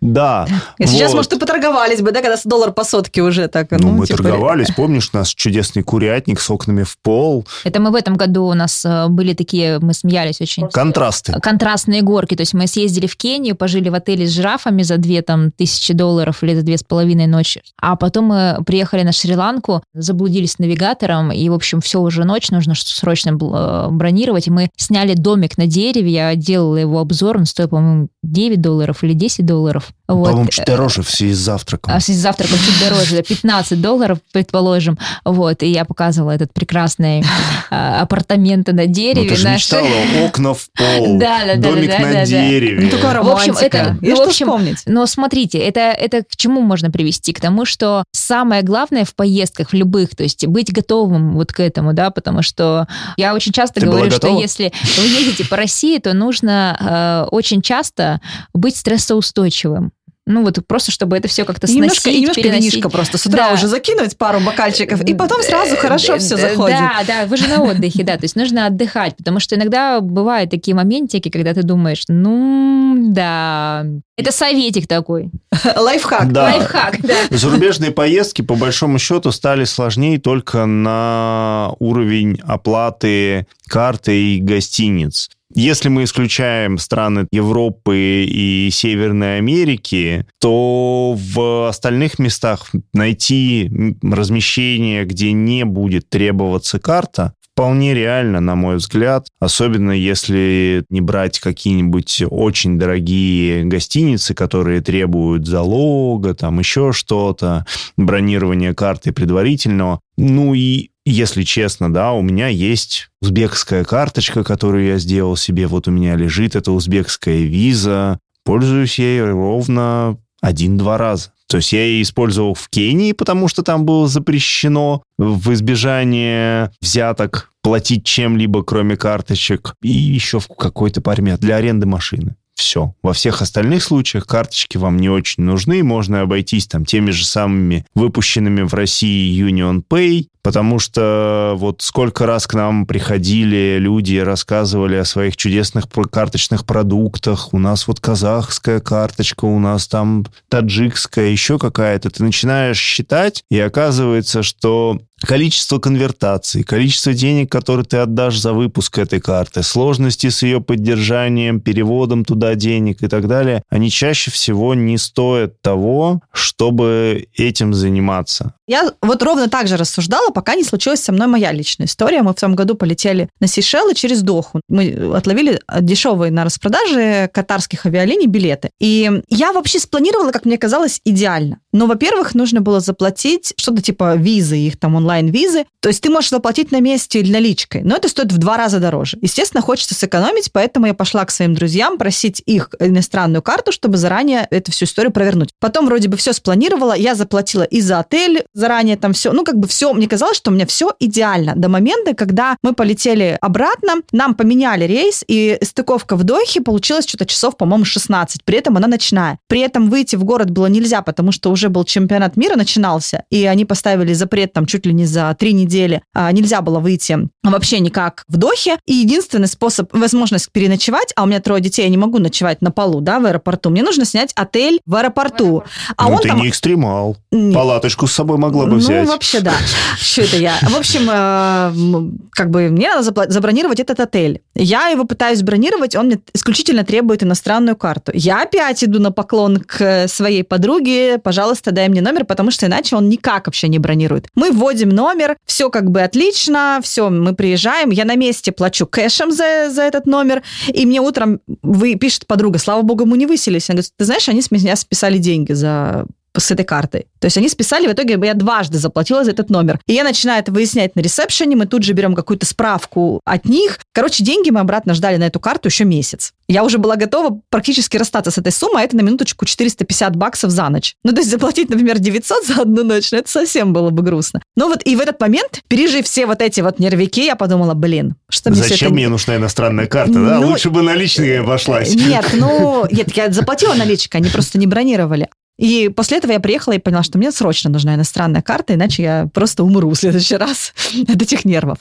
Да. И сейчас, вот. может, и поторговались бы, да, когда доллар по сотке уже так. Ну, мы типа, торговались. Помнишь, у нас чудесный курятник с окнами в пол. Это мы в этом году у нас э, были такие, мы смеялись очень. Контрасты. контрастные горки. То есть мы съездили в Кению, пожили в отеле с жирафами за две там, тысячи долларов или за две с половиной ночи. А потом мы приехали на Шри-Ланку, заблудились с навигатором, и, в общем, все уже ночь, нужно срочно э, бронировать. И мы сняли домик на дереве, я делала его обзор, он стоил, по-моему, 9 долларов или 10 долларов. Вот. По-моему, чуть дороже в связи с завтраком. А с завтраком чуть дороже, да, 15 долларов, предположим. Вот, и я показывала этот прекрасный а, апартаменты на Ну, дереве. ты же наши. мечтала окна в пол, Да, да, да, домик да, на да, да. дереве. Ну, такая В общем, романтика. это- Есть ну, в что общем, вспомнить. Но смотрите, это, это к чему можно привести? К тому, что самое главное в поездках, в любых, то есть быть готовым вот к этому, да, потому что я очень часто Ты была что если вы едете по России, то нужно э, очень часто быть стрессоустойчивым. Ну вот просто, чтобы это все как-то сносить, немножко, и немножко переносить. винишко просто с утра Да. уже закинуть пару бокальчиков, и потом сразу хорошо Э, все э, заходит. Да, да, вы же на отдыхе, да, то есть нужно отдыхать, потому что иногда бывают такие моментики, когда ты думаешь, ну, да, это советик такой, Лайфхак. Да. лайфхак, да. Зарубежные поездки, по большому счету, стали сложнее только на уровень оплаты карты и гостиниц. Если мы исключаем страны Европы и Северной Америки, то в остальных местах найти размещение, где не будет требоваться карта, вполне реально, на мой взгляд, особенно если не брать какие-нибудь очень дорогие гостиницы, которые требуют залога, там еще что-то, бронирование карты предварительного. Ну и если честно, да, у меня есть узбекская карточка, которую я сделал себе. Вот у меня лежит эта узбекская виза. Пользуюсь ей ровно один-два раза. То есть я ее использовал в Кении, потому что там было запрещено в избежание взяток платить чем-либо, кроме карточек. И еще в какой-то парме для аренды машины. Все. Во всех остальных случаях карточки вам не очень нужны. Можно обойтись там теми же самыми выпущенными в России Union Pay, потому что вот сколько раз к нам приходили люди рассказывали о своих чудесных карточных продуктах. У нас вот казахская карточка, у нас там таджикская, еще какая-то. Ты начинаешь считать, и оказывается, что количество конвертаций, количество денег, которые ты отдашь за выпуск этой карты, сложности с ее поддержанием, переводом туда денег и так далее, они чаще всего не стоят того, чтобы этим заниматься. Я вот ровно так же рассуждала, пока не случилась со мной моя личная история. Мы в том году полетели на Сейшелы через Доху. Мы отловили дешевые на распродаже катарских авиалиний билеты. И я вообще спланировала, как мне казалось, идеально. Но, во-первых, нужно было заплатить что-то типа визы, их там онлайн-визы. То есть ты можешь заплатить на месте или наличкой, но это стоит в два раза дороже. Естественно, хочется сэкономить, поэтому я пошла к своим друзьям просить их иностранную карту, чтобы заранее эту всю историю провернуть. Потом вроде бы все спланировала, я заплатила и за отель заранее там все. Ну, как бы все, мне казалось, что у меня все идеально. До момента, когда мы полетели обратно, нам поменяли рейс, и стыковка в Дохе получилась что-то часов, по-моему, 16. При этом она ночная. При этом выйти в город было нельзя, потому что уже был чемпионат мира начинался, и они поставили запрет там чуть ли не за три недели. А, нельзя было выйти вообще никак в Дохе. И единственный способ, возможность переночевать, а у меня трое детей, я не могу ночевать на полу, да, в аэропорту. Мне нужно снять отель в аэропорту. А ну, он ты там... не экстремал. Нет. Палаточку с собой могла бы ну, взять. Ну, вообще, да. Что это я? В общем, э, как бы мне надо забронировать этот отель. Я его пытаюсь бронировать, он мне исключительно требует иностранную карту. Я опять иду на поклон к своей подруге, пожалуйста, дай мне номер, потому что иначе он никак вообще не бронирует. Мы вводим номер, все как бы отлично, все, мы приезжаем, я на месте плачу кэшем за, за этот номер, и мне утром вы, пишет подруга, слава богу, мы не выселись. Она говорит, ты знаешь, они с меня списали деньги за с этой картой. То есть они списали, в итоге я дважды заплатила за этот номер. И я начинаю это выяснять на ресепшене, мы тут же берем какую-то справку от них. Короче, деньги мы обратно ждали на эту карту еще месяц. Я уже была готова практически расстаться с этой суммой, а это на минуточку 450 баксов за ночь. Ну, то есть заплатить, например, 900 за одну ночь, ну, это совсем было бы грустно. Ну вот и в этот момент, пережив все вот эти вот нервики, я подумала, блин, что мне Зачем мне нужна иностранная карта, да? Ну, Лучше бы наличные обошлась. Нет, ну, нет, я заплатила наличкой, они просто не бронировали. И после этого я приехала и поняла, что мне срочно нужна иностранная карта, иначе я просто умру в следующий раз от этих нервов.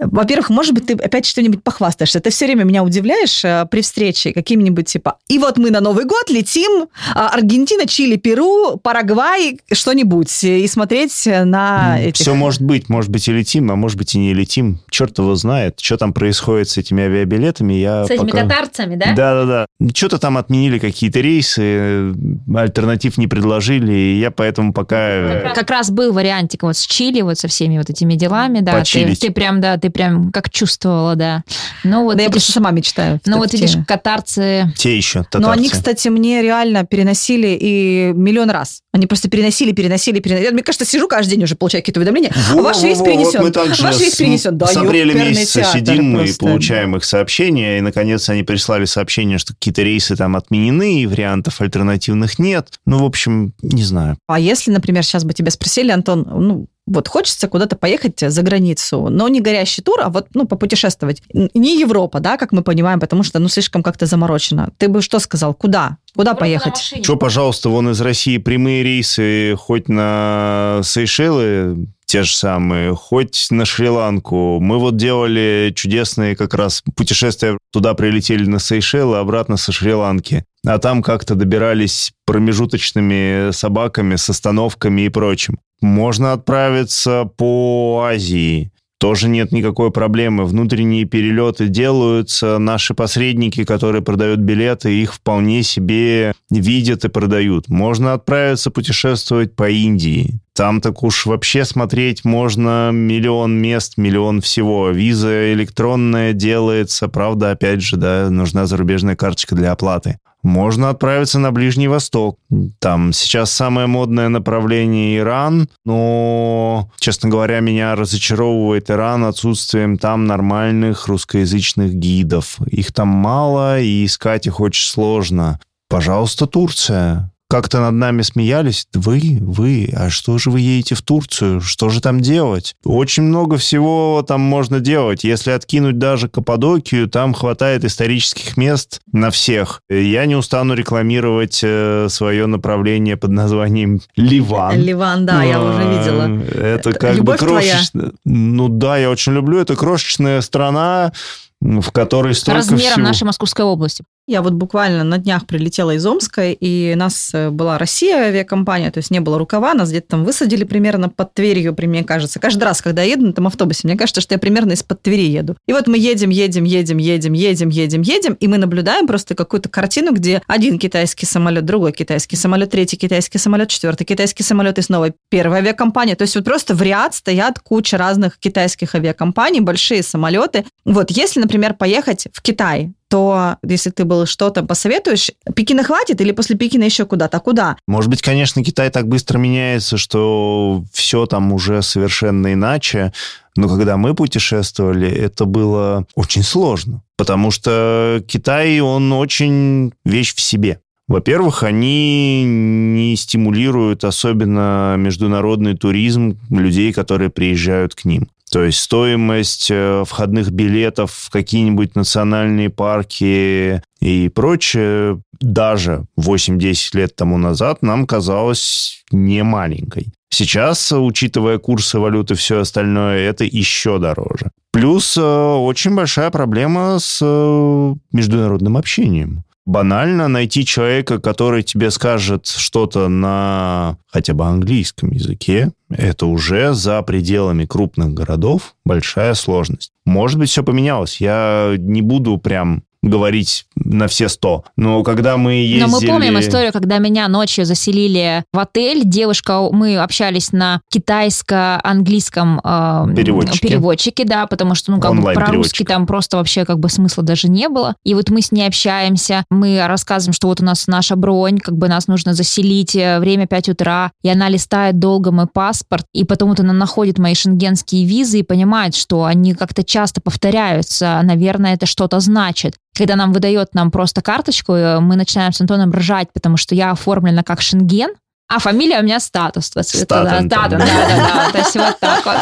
Во-первых, может быть, ты опять что-нибудь похвастаешься. Ты все время меня удивляешь э, при встрече какими-нибудь типа «И вот мы на Новый год летим, а, Аргентина, Чили, Перу, Парагвай, что-нибудь» и смотреть на этих... Все может быть. Может быть, и летим, а может быть, и не летим. Черт его знает. Что там происходит с этими авиабилетами, я С этими пока... катарцами, да? Да-да-да. Что-то там отменили какие-то рейсы, альтернатив не предложили, и я поэтому пока... Как, как раз был вариантик вот с Чили, вот со всеми вот этими делами, да. Ты, ты прям, да, ты прям как чувствовала, да. Ну, вот да видишь, я просто сама мечтаю. Ну, вот видишь, катарцы... Те еще татарцы. Но они, кстати, мне реально переносили и миллион раз. Они просто переносили, переносили, переносили. Я, мне кажется, сижу каждый день уже, получаю какие-то уведомления. Во, а ваш рейс перенесен. Вот мы также ваш рейс перенесен. Да, с апреля месяца театр, сидим просто. и получаем их сообщения. И, наконец, они прислали сообщение, что какие-то рейсы там отменены, и вариантов альтернативных нет. Ну, в общем, не знаю. А если, например, сейчас бы тебя спросили, Антон, ну, вот хочется куда-то поехать за границу, но не горящий тур, а вот, ну, попутешествовать. Не Европа, да, как мы понимаем, потому что, ну, слишком как-то заморочено. Ты бы что сказал? Куда? Куда Просто поехать? Что, пожалуйста, вон из России прямые рейсы хоть на Сейшелы, те же самые, хоть на Шри-Ланку. Мы вот делали чудесные как раз путешествия. Туда прилетели на Сейшелы, обратно со Шри-Ланки. А там как-то добирались промежуточными собаками с остановками и прочим. Можно отправиться по Азии тоже нет никакой проблемы. Внутренние перелеты делаются, наши посредники, которые продают билеты, их вполне себе видят и продают. Можно отправиться путешествовать по Индии. Там так уж вообще смотреть можно миллион мест, миллион всего. Виза электронная делается, правда, опять же, да, нужна зарубежная карточка для оплаты. Можно отправиться на Ближний Восток. Там сейчас самое модное направление Иран, но, честно говоря, меня разочаровывает Иран отсутствием там нормальных русскоязычных гидов. Их там мало, и искать их очень сложно. Пожалуйста, Турция как-то над нами смеялись. Вы, вы, а что же вы едете в Турцию? Что же там делать? Очень много всего там можно делать. Если откинуть даже Каппадокию, там хватает исторических мест на всех. Я не устану рекламировать э, свое направление под названием Ливан. Ливан, да, я уже видела. Это как Любовь бы крошечная... Ну да, я очень люблю. Это крошечная страна, в которой столько Размером всего. нашей Московской области. Я вот буквально на днях прилетела из Омска, и у нас э, была Россия авиакомпания, то есть не было рукава, нас где-то там высадили примерно под Тверью, мне кажется. Каждый раз, когда я еду на этом автобусе, мне кажется, что я примерно из-под Твери еду. И вот мы едем, едем, едем, едем, едем, едем, едем, и мы наблюдаем просто какую-то картину, где один китайский самолет, другой китайский самолет, третий китайский самолет, четвертый китайский самолет и снова первая авиакомпания. То есть вот просто в ряд стоят куча разных китайских авиакомпаний, большие самолеты. Вот если, например, поехать в Китай, то если ты был что-то посоветуешь, Пекина хватит или после Пекина еще куда-то? А куда? Может быть, конечно, Китай так быстро меняется, что все там уже совершенно иначе. Но когда мы путешествовали, это было очень сложно. Потому что Китай, он очень вещь в себе. Во-первых, они не стимулируют особенно международный туризм людей, которые приезжают к ним. То есть стоимость э, входных билетов в какие-нибудь национальные парки и прочее даже 8-10 лет тому назад нам казалось не маленькой. Сейчас, учитывая курсы валюты и все остальное, это еще дороже. Плюс э, очень большая проблема с э, международным общением банально найти человека, который тебе скажет что-то на хотя бы английском языке, это уже за пределами крупных городов большая сложность. Может быть, все поменялось. Я не буду прям говорить на все сто. Но когда мы ездили... Но мы помним историю, когда меня ночью заселили в отель. Девушка, мы общались на китайско-английском э, Переводчике. переводчике, да, потому что, ну, как бы Онлайн-переводчик. про-русский там просто вообще как бы смысла даже не было. И вот мы с ней общаемся, мы рассказываем, что вот у нас наша бронь, как бы нас нужно заселить, э, время 5 утра, и она листает долго мой паспорт, и потом вот она находит мои шенгенские визы и понимает, что они как-то часто повторяются, наверное, это что-то значит. Когда нам выдает нам просто карточку, э, мы начинаем с Антоном ржать, потому что я оформлена как Шенген, а фамилия у меня статус. Статен, да, да, да, да, то есть вот так вот.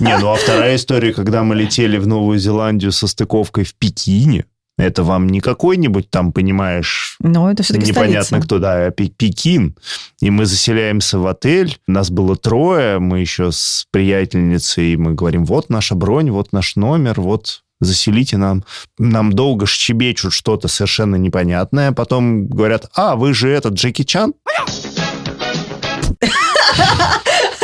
Не, ну а вторая история, когда мы летели в Новую Зеландию со стыковкой в Пекине, это вам не какой-нибудь там, понимаешь, Ну, это все-таки непонятно столица. кто, да, а Пе- Пекин. И мы заселяемся в отель, нас было трое, мы еще с приятельницей, мы говорим, вот наша бронь, вот наш номер, вот заселите нам. Нам долго щебечут что-то совершенно непонятное, потом говорят, а, вы же этот Джеки Чан?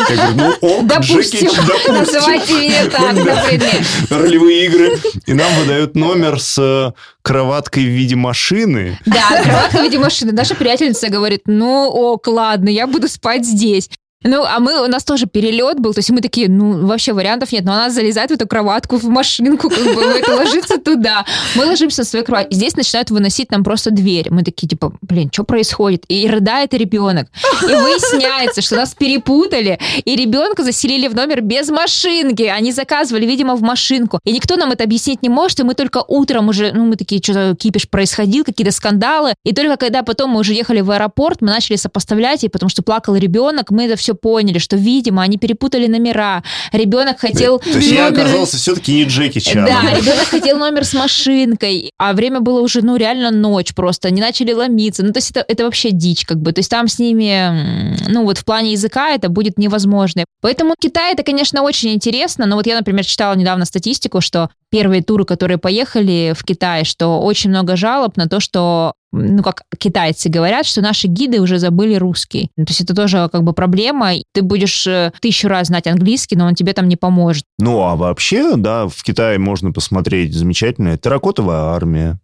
Я говорю, ну ок, Допустим, Джеки допустим. называйте меня так, например. Ролевые игры. И нам выдают номер с э, кроваткой в виде машины. Да, кроватка в виде машины. Наша приятельница говорит, ну ок, ладно, я буду спать здесь. Ну, а мы, у нас тоже перелет был, то есть мы такие, ну, вообще вариантов нет, но она залезает в эту кроватку, в машинку, как бы, это ложится туда. Мы ложимся на свою кровать, здесь начинают выносить нам просто дверь. Мы такие, типа, блин, что происходит? И рыдает ребенок. И выясняется, что нас перепутали, и ребенка заселили в номер без машинки. Они заказывали, видимо, в машинку. И никто нам это объяснить не может, и мы только утром уже, ну, мы такие, что-то кипиш происходил, какие-то скандалы. И только когда потом мы уже ехали в аэропорт, мы начали сопоставлять, и потому что плакал ребенок, мы это все поняли, что, видимо, они перепутали номера. Ребенок хотел То есть я номер- оказался все-таки не Джеки Чаном. да, ребенок хотел номер с машинкой, а время было уже, ну, реально ночь просто, они начали ломиться. Ну, то есть это, это вообще дичь, как бы. То есть там с ними, ну, вот в плане языка это будет невозможно. Поэтому Китай это, конечно, очень интересно, но вот я, например, читала недавно статистику, что первые туры, которые поехали в Китай, что очень много жалоб на то, что ну, как китайцы говорят, что наши гиды уже забыли русский. То есть это тоже как бы проблема. Ты будешь э, тысячу раз знать английский, но он тебе там не поможет. Ну, а вообще, да, в Китае можно посмотреть замечательная терракотовая армия.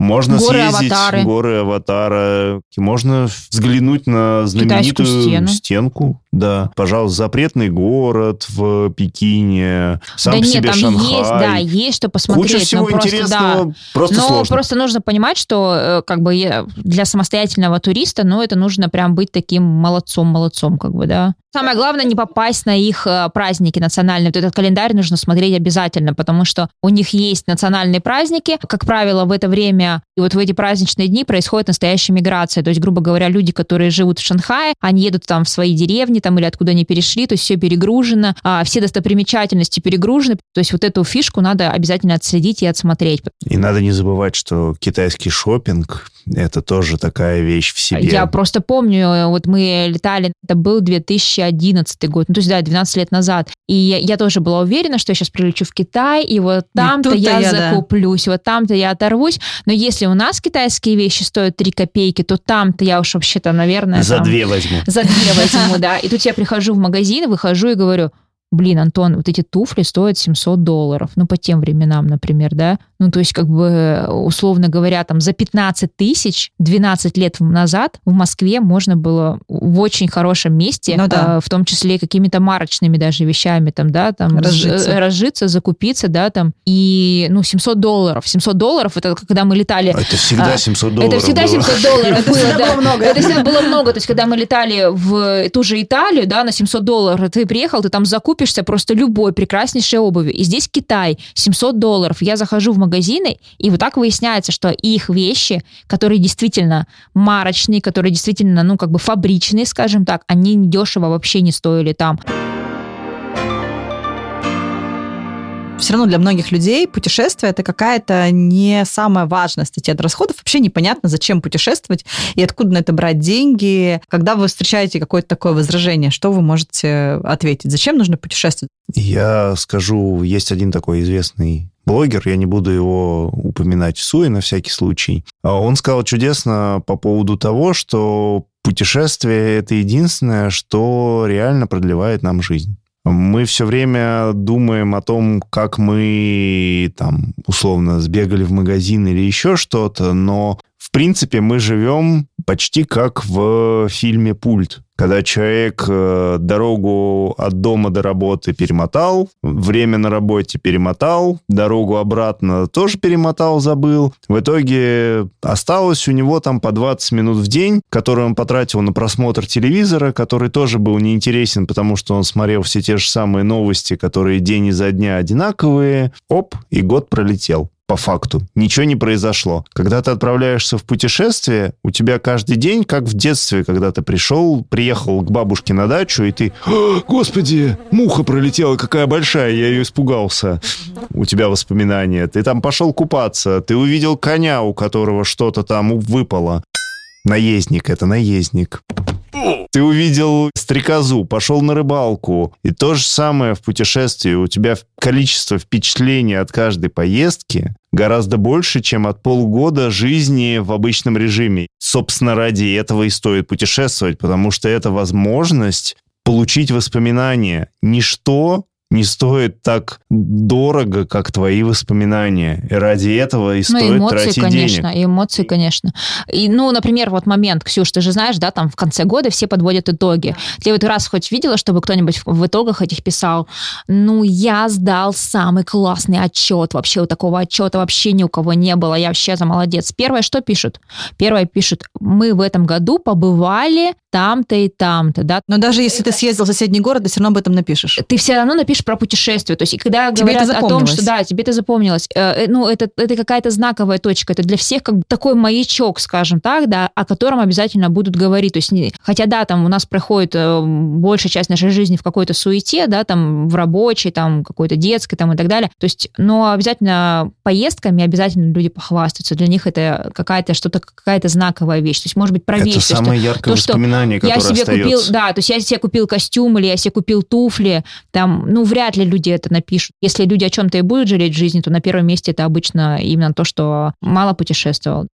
Можно Горы съездить Аватары. горы Аватара, можно взглянуть на знаменитую стену. стенку. Да, пожалуйста, запретный город в Пекине, сам да по нет, себе там Шанхай. есть, да, есть что посмотреть. Куча всего но просто, интересного, да, просто но сложно. просто нужно понимать, что э, как бы для самостоятельного туриста, ну, это нужно прям быть таким молодцом-молодцом, как бы, да. Самое главное, не попасть на их э, праздники национальные. Вот этот календарь нужно смотреть обязательно, потому что у них есть национальные праздники. Как правило, в это время и вот в эти праздничные дни происходит настоящая миграция. То есть, грубо говоря, люди, которые живут в Шанхае, они едут там в свои деревни там или откуда они перешли, то есть все перегружено, а, все достопримечательности перегружены. То есть вот эту фишку надо обязательно отследить и отсмотреть. И надо не забывать, что китайский шопинг это тоже такая вещь в себе. Я просто помню, э, вот мы летали, это был 2011 год, ну, то есть, да, 12 лет назад. И я, я тоже была уверена, что я сейчас прилечу в Китай, и вот там-то я, я, да. закуплюсь, вот там-то я оторвусь. Но если у нас китайские вещи стоят 3 копейки, то там-то я уж вообще-то, наверное... За там- две возьму. За две возьму, да. И тут я прихожу в магазин, выхожу и говорю, блин, Антон, вот эти туфли стоят 700 долларов. Ну, по тем временам, например, да. Ну, то есть, как бы, условно говоря, там, за 15 тысяч 12 лет назад в Москве можно было в очень хорошем месте, Ну да. э, в том числе какими-то марочными даже вещами, там, да, там, Разжиться. э, разжиться, закупиться, да, там. И, ну, 700 долларов. 700 долларов, это когда мы летали Это всегда А, 700 долларов это всегда было. 700 долларов Это было, да. было много. Это всегда было много. То есть, когда мы летали в ту же Италию, да, на 700 долларов, ты приехал, ты там закупишься просто любой прекраснейшей обувью. И здесь Китай, 700 долларов. Я захожу в магазины, и вот так выясняется, что их вещи, которые действительно марочные, которые действительно, ну, как бы фабричные, скажем так, они дешево вообще не стоили там. Все равно для многих людей путешествие это какая-то не самая важная статья для расходов. Вообще непонятно, зачем путешествовать и откуда на это брать деньги. Когда вы встречаете какое-то такое возражение, что вы можете ответить? Зачем нужно путешествовать? Я скажу, есть один такой известный блогер, я не буду его упоминать в суе на всякий случай. А Он сказал чудесно по поводу того, что путешествие – это единственное, что реально продлевает нам жизнь. Мы все время думаем о том, как мы там условно сбегали в магазин или еще что-то, но принципе мы живем почти как в фильме «Пульт», когда человек э, дорогу от дома до работы перемотал, время на работе перемотал, дорогу обратно тоже перемотал, забыл. В итоге осталось у него там по 20 минут в день, которые он потратил на просмотр телевизора, который тоже был неинтересен, потому что он смотрел все те же самые новости, которые день изо дня одинаковые. Оп, и год пролетел по факту. Ничего не произошло. Когда ты отправляешься в путешествие, у тебя каждый день, как в детстве, когда ты пришел, приехал к бабушке на дачу, и ты, «А, господи, муха пролетела, какая большая, я ее испугался. У тебя воспоминания. Ты там пошел купаться, ты увидел коня, у которого что-то там выпало. Наездник это, наездник. Ты увидел стрекозу, пошел на рыбалку. И то же самое в путешествии. У тебя количество впечатлений от каждой поездки гораздо больше, чем от полгода жизни в обычном режиме. Собственно, ради этого и стоит путешествовать, потому что это возможность получить воспоминания. Ничто не стоит так дорого, как твои воспоминания. И ради этого и Ну, стоит эмоции, тратить конечно, денег. и эмоции, конечно. И, ну, например, вот момент, Ксюш, ты же знаешь, да, там в конце года все подводят итоги. Ты вот раз хоть видела, чтобы кто-нибудь в- в итогах этих писал, ну, я сдал самый классный отчет, вообще у такого отчета вообще ни у кого не было, я вообще за молодец. Первое, что пишут? Первое пишут, мы в этом году побывали там-то и там-то, да, Но даже если ты съездил в соседний город, ты все равно об этом напишешь. ты все равно напишешь про путешествие. То есть, и когда Тебе говорят это о том, что да, тебе это запомнилось, э, э, ну, это, это какая-то знаковая точка, это для всех как бы такой маячок, скажем так, да, о котором обязательно будут говорить. То есть, не- хотя да, там у нас проходит э, большая часть нашей жизни в какой-то суете, да, там в рабочей, там какой-то детской, там и так далее. То есть, но обязательно поездками обязательно люди похвастаются. Для них это какая-то что-то, какая-то знаковая вещь. То есть, может быть, про Это вещи, что- самое яркое то, что воспоминание воспоминание, я которое себе остается. купил, да, то есть я себе купил костюм или я себе купил туфли, там, ну, вряд ли люди это напишут. Если люди о чем-то и будут жалеть в жизни, то на первом месте это обычно именно то, что мало путешествовал.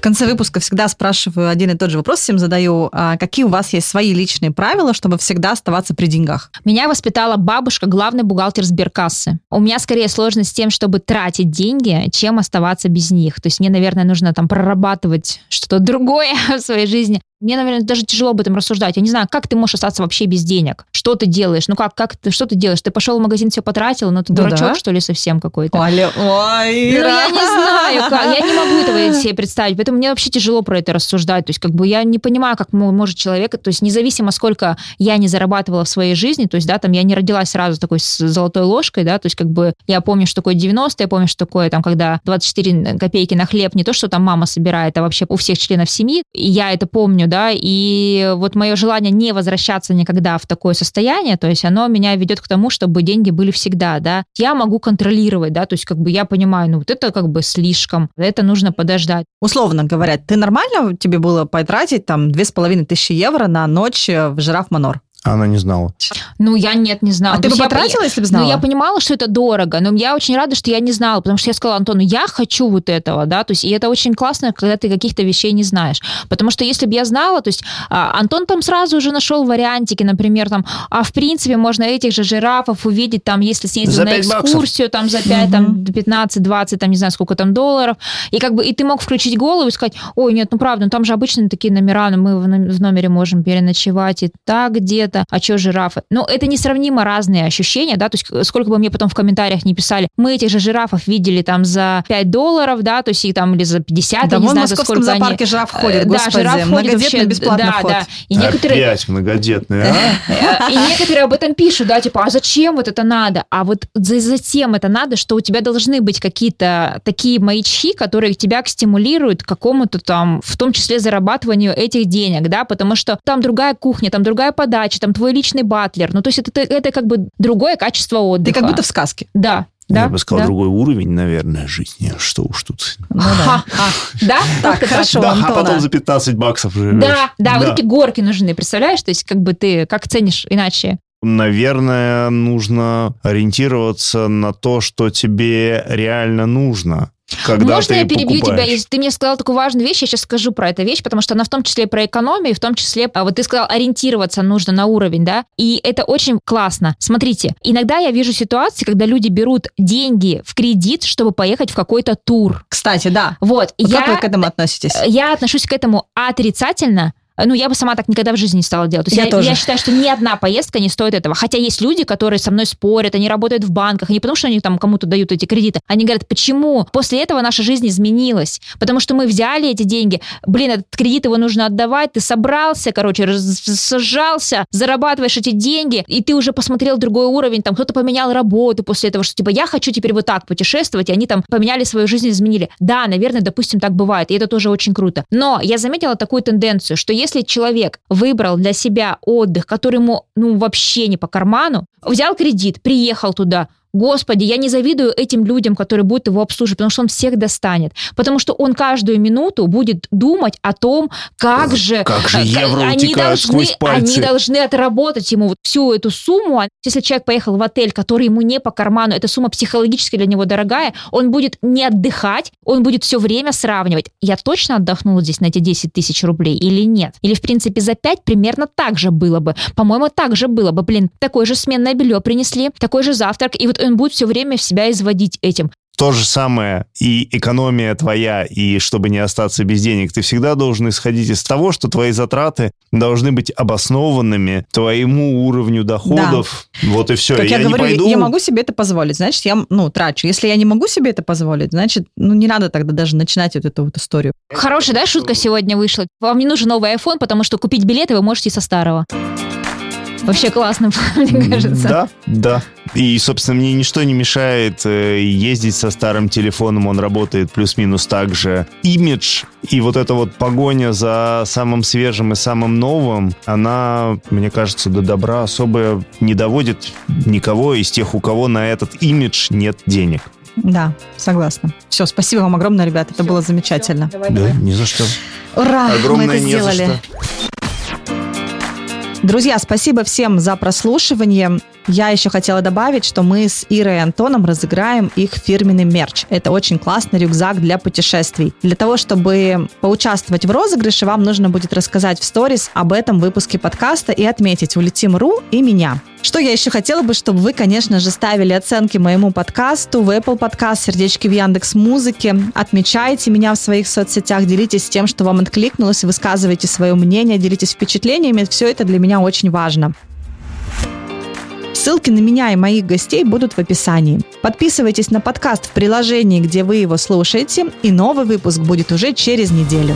В конце выпуска всегда спрашиваю один и тот же вопрос, всем задаю. А какие у вас есть свои личные правила, чтобы всегда оставаться при деньгах? Меня воспитала бабушка, главный бухгалтер сберкассы. У меня скорее сложность с тем, чтобы тратить деньги, чем оставаться без них. То есть мне, наверное, нужно там прорабатывать что-то другое в своей жизни. Мне, наверное, даже тяжело об этом рассуждать. Я не знаю, как ты можешь остаться вообще без денег? Что ты делаешь? Ну как, как ты, что ты делаешь? Ты пошел в магазин, все потратил, но ты Ну дурачок, да. что ли, совсем какой-то? Ой, ой, Ну, я не знаю, как. Я не могу этого себе представить. Поэтому мне вообще тяжело про это рассуждать. То есть, как бы я не понимаю, как мо- может человек, то есть, независимо, сколько я не зарабатывала в своей жизни, то есть, да, там я не родилась сразу такой с золотой ложкой, да, то есть, как бы я помню, что такое 90 я помню, что такое там, когда 24 копейки на хлеб, не то, что там мама собирает, а вообще у всех членов семьи. И я это помню, да, и вот мое желание не возвращаться никогда в такое состояние, то есть, оно меня ведет к тому, чтобы деньги были всегда, да. Я могу контролировать, да, то есть, как бы я понимаю, ну, вот это как бы слишком, это нужно подождать. Условно говоря, ты нормально тебе было потратить там две с половиной тысячи евро на ночь в жираф Манор? Она не знала. Ну, я нет, не знала. А ты бы есть я потратила, если бы знала? Ну, я понимала, что это дорого, но я очень рада, что я не знала, потому что я сказала Антону, я хочу вот этого, да, то есть, и это очень классно, когда ты каких-то вещей не знаешь, потому что если бы я знала, то есть, а, Антон там сразу уже нашел вариантики, например, там, а в принципе можно этих же жирафов увидеть, там, если съездил За на 5 баксов. экскурсию, там, за 5, там, 15, 20, там, не знаю, сколько там долларов, и как бы, и ты мог включить голову и сказать, ой, нет, ну, правда, ну, там же обычно такие номера, ну, мы в ном- в номере можем переночевать и так где-то, а что жирафы? Ну, это несравнимо разные ощущения, да, то есть э, сколько бы мне потом в комментариях не писали, мы этих же жирафов видели там за 5 долларов, да, то есть и там или за 50, Да я не знаю, за московском сколько они- зоопарке жираф ходит, Э, господи, да, жираф ходит вообще, бесплатный да, вход. да. И некоторые, Опять многодетные, а? Э, И некоторые об этом пишут, да, типа, а зачем вот это надо? А вот за- затем это надо, что у тебя должны быть какие-то такие маячки, которые тебя стимулируют к какому-то там, в том числе зарабатыванию этих денег, да, потому что там другая кухня, там другая подача, там твой личный батлер. Ну, то есть это, это как бы другое качество Ты отдыха. как будто в сказке. Да, да. Я бы сказал, да. другой уровень, наверное, жизни. Что уж тут. Ну да. Так, хорошо, Да, а потом за 15 баксов живешь. Да, да, вот эти горки нужны, представляешь? То есть как бы ты как ценишь иначе? Наверное, нужно ориентироваться на то, что тебе реально нужно. Когда Можно ты я перебью покупаешь. тебя? Если ты мне сказал такую важную вещь, я сейчас скажу про эту вещь, потому что она в том числе про экономию, и в том числе, а вот ты сказал, ориентироваться нужно на уровень, да, и это очень классно. Смотрите, иногда я вижу ситуации, когда люди берут деньги в кредит, чтобы поехать в какой-то тур. Кстати, да. Вот, Вот я, Как вы к этому относитесь? я отношусь к этому отрицательно, ну, я бы сама так никогда в жизни не стала делать. То есть Я я, тоже. я считаю, что ни одна поездка не стоит этого. Хотя есть люди, которые со мной спорят, они работают в банках, не потому что они там кому-то дают эти кредиты. Они говорят, почему? После этого наша жизнь изменилась. Потому что мы взяли эти деньги, блин, этот кредит его нужно отдавать, ты собрался, короче, сжался, зарабатываешь эти деньги, и ты уже посмотрел другой уровень, там кто-то поменял работу после этого, что типа я хочу теперь вот так путешествовать, и они там поменяли свою жизнь, изменили. Да, наверное, допустим, так бывает, и это тоже очень круто. Но я заметила такую тенденцию, что если человек выбрал для себя отдых, который ему, ну, вообще не по карману, взял кредит, приехал туда, Господи, я не завидую этим людям, которые будут его обслуживать, потому что он всех достанет. Потому что он каждую минуту будет думать о том, как же... Как же э, евро они должны. Они должны отработать ему вот всю эту сумму. А Если человек поехал в отель, который ему не по карману, эта сумма психологически для него дорогая, он будет не отдыхать, он будет все время сравнивать. Я точно отдохнула здесь на эти 10 тысяч рублей или нет? Или, в принципе, за 5 примерно так же было бы. По-моему, так же было бы. Блин, такое же сменное белье принесли, такой же завтрак, и вот он будет все время в себя изводить этим. То же самое и экономия твоя, и чтобы не остаться без денег, ты всегда должен исходить из того, что твои затраты должны быть обоснованными твоему уровню доходов. Вот и все. Как я, не говорю, я- пойду... я могу себе это позволить, значит, я, ну, трачу. Если я не могу себе это позволить, значит, ну, не надо тогда даже начинать вот эту вот историю. Хорошая, да, шутка сегодня вышла? Вам не нужен новый iPhone, потому что купить билеты вы можете со старого. Вообще классно, мне кажется. Да, да. И, собственно, мне ничто не мешает э, ездить со старым телефоном, он работает плюс-минус так же. Имидж и вот эта вот погоня за самым свежим и самым новым, она, мне кажется, до добра особо не доводит никого из тех, у кого на этот имидж нет денег. Да, согласна. Все, спасибо вам огромное, ребят. Это было замечательно. Да, ни за что. Ура! мы Огромное это не за сделали. Друзья, спасибо всем за прослушивание. Я еще хотела добавить, что мы с Ирой и Антоном разыграем их фирменный мерч. Это очень классный рюкзак для путешествий. Для того, чтобы поучаствовать в розыгрыше, вам нужно будет рассказать в сторис об этом выпуске подкаста и отметить «Улетим.ру» и меня. Что я еще хотела бы, чтобы вы, конечно же, ставили оценки моему подкасту в Apple Podcast, сердечки в Яндекс Музыке, отмечайте меня в своих соцсетях, делитесь тем, что вам откликнулось, высказывайте свое мнение, делитесь впечатлениями. Все это для меня очень важно. Ссылки на меня и моих гостей будут в описании. Подписывайтесь на подкаст в приложении, где вы его слушаете, и новый выпуск будет уже через неделю.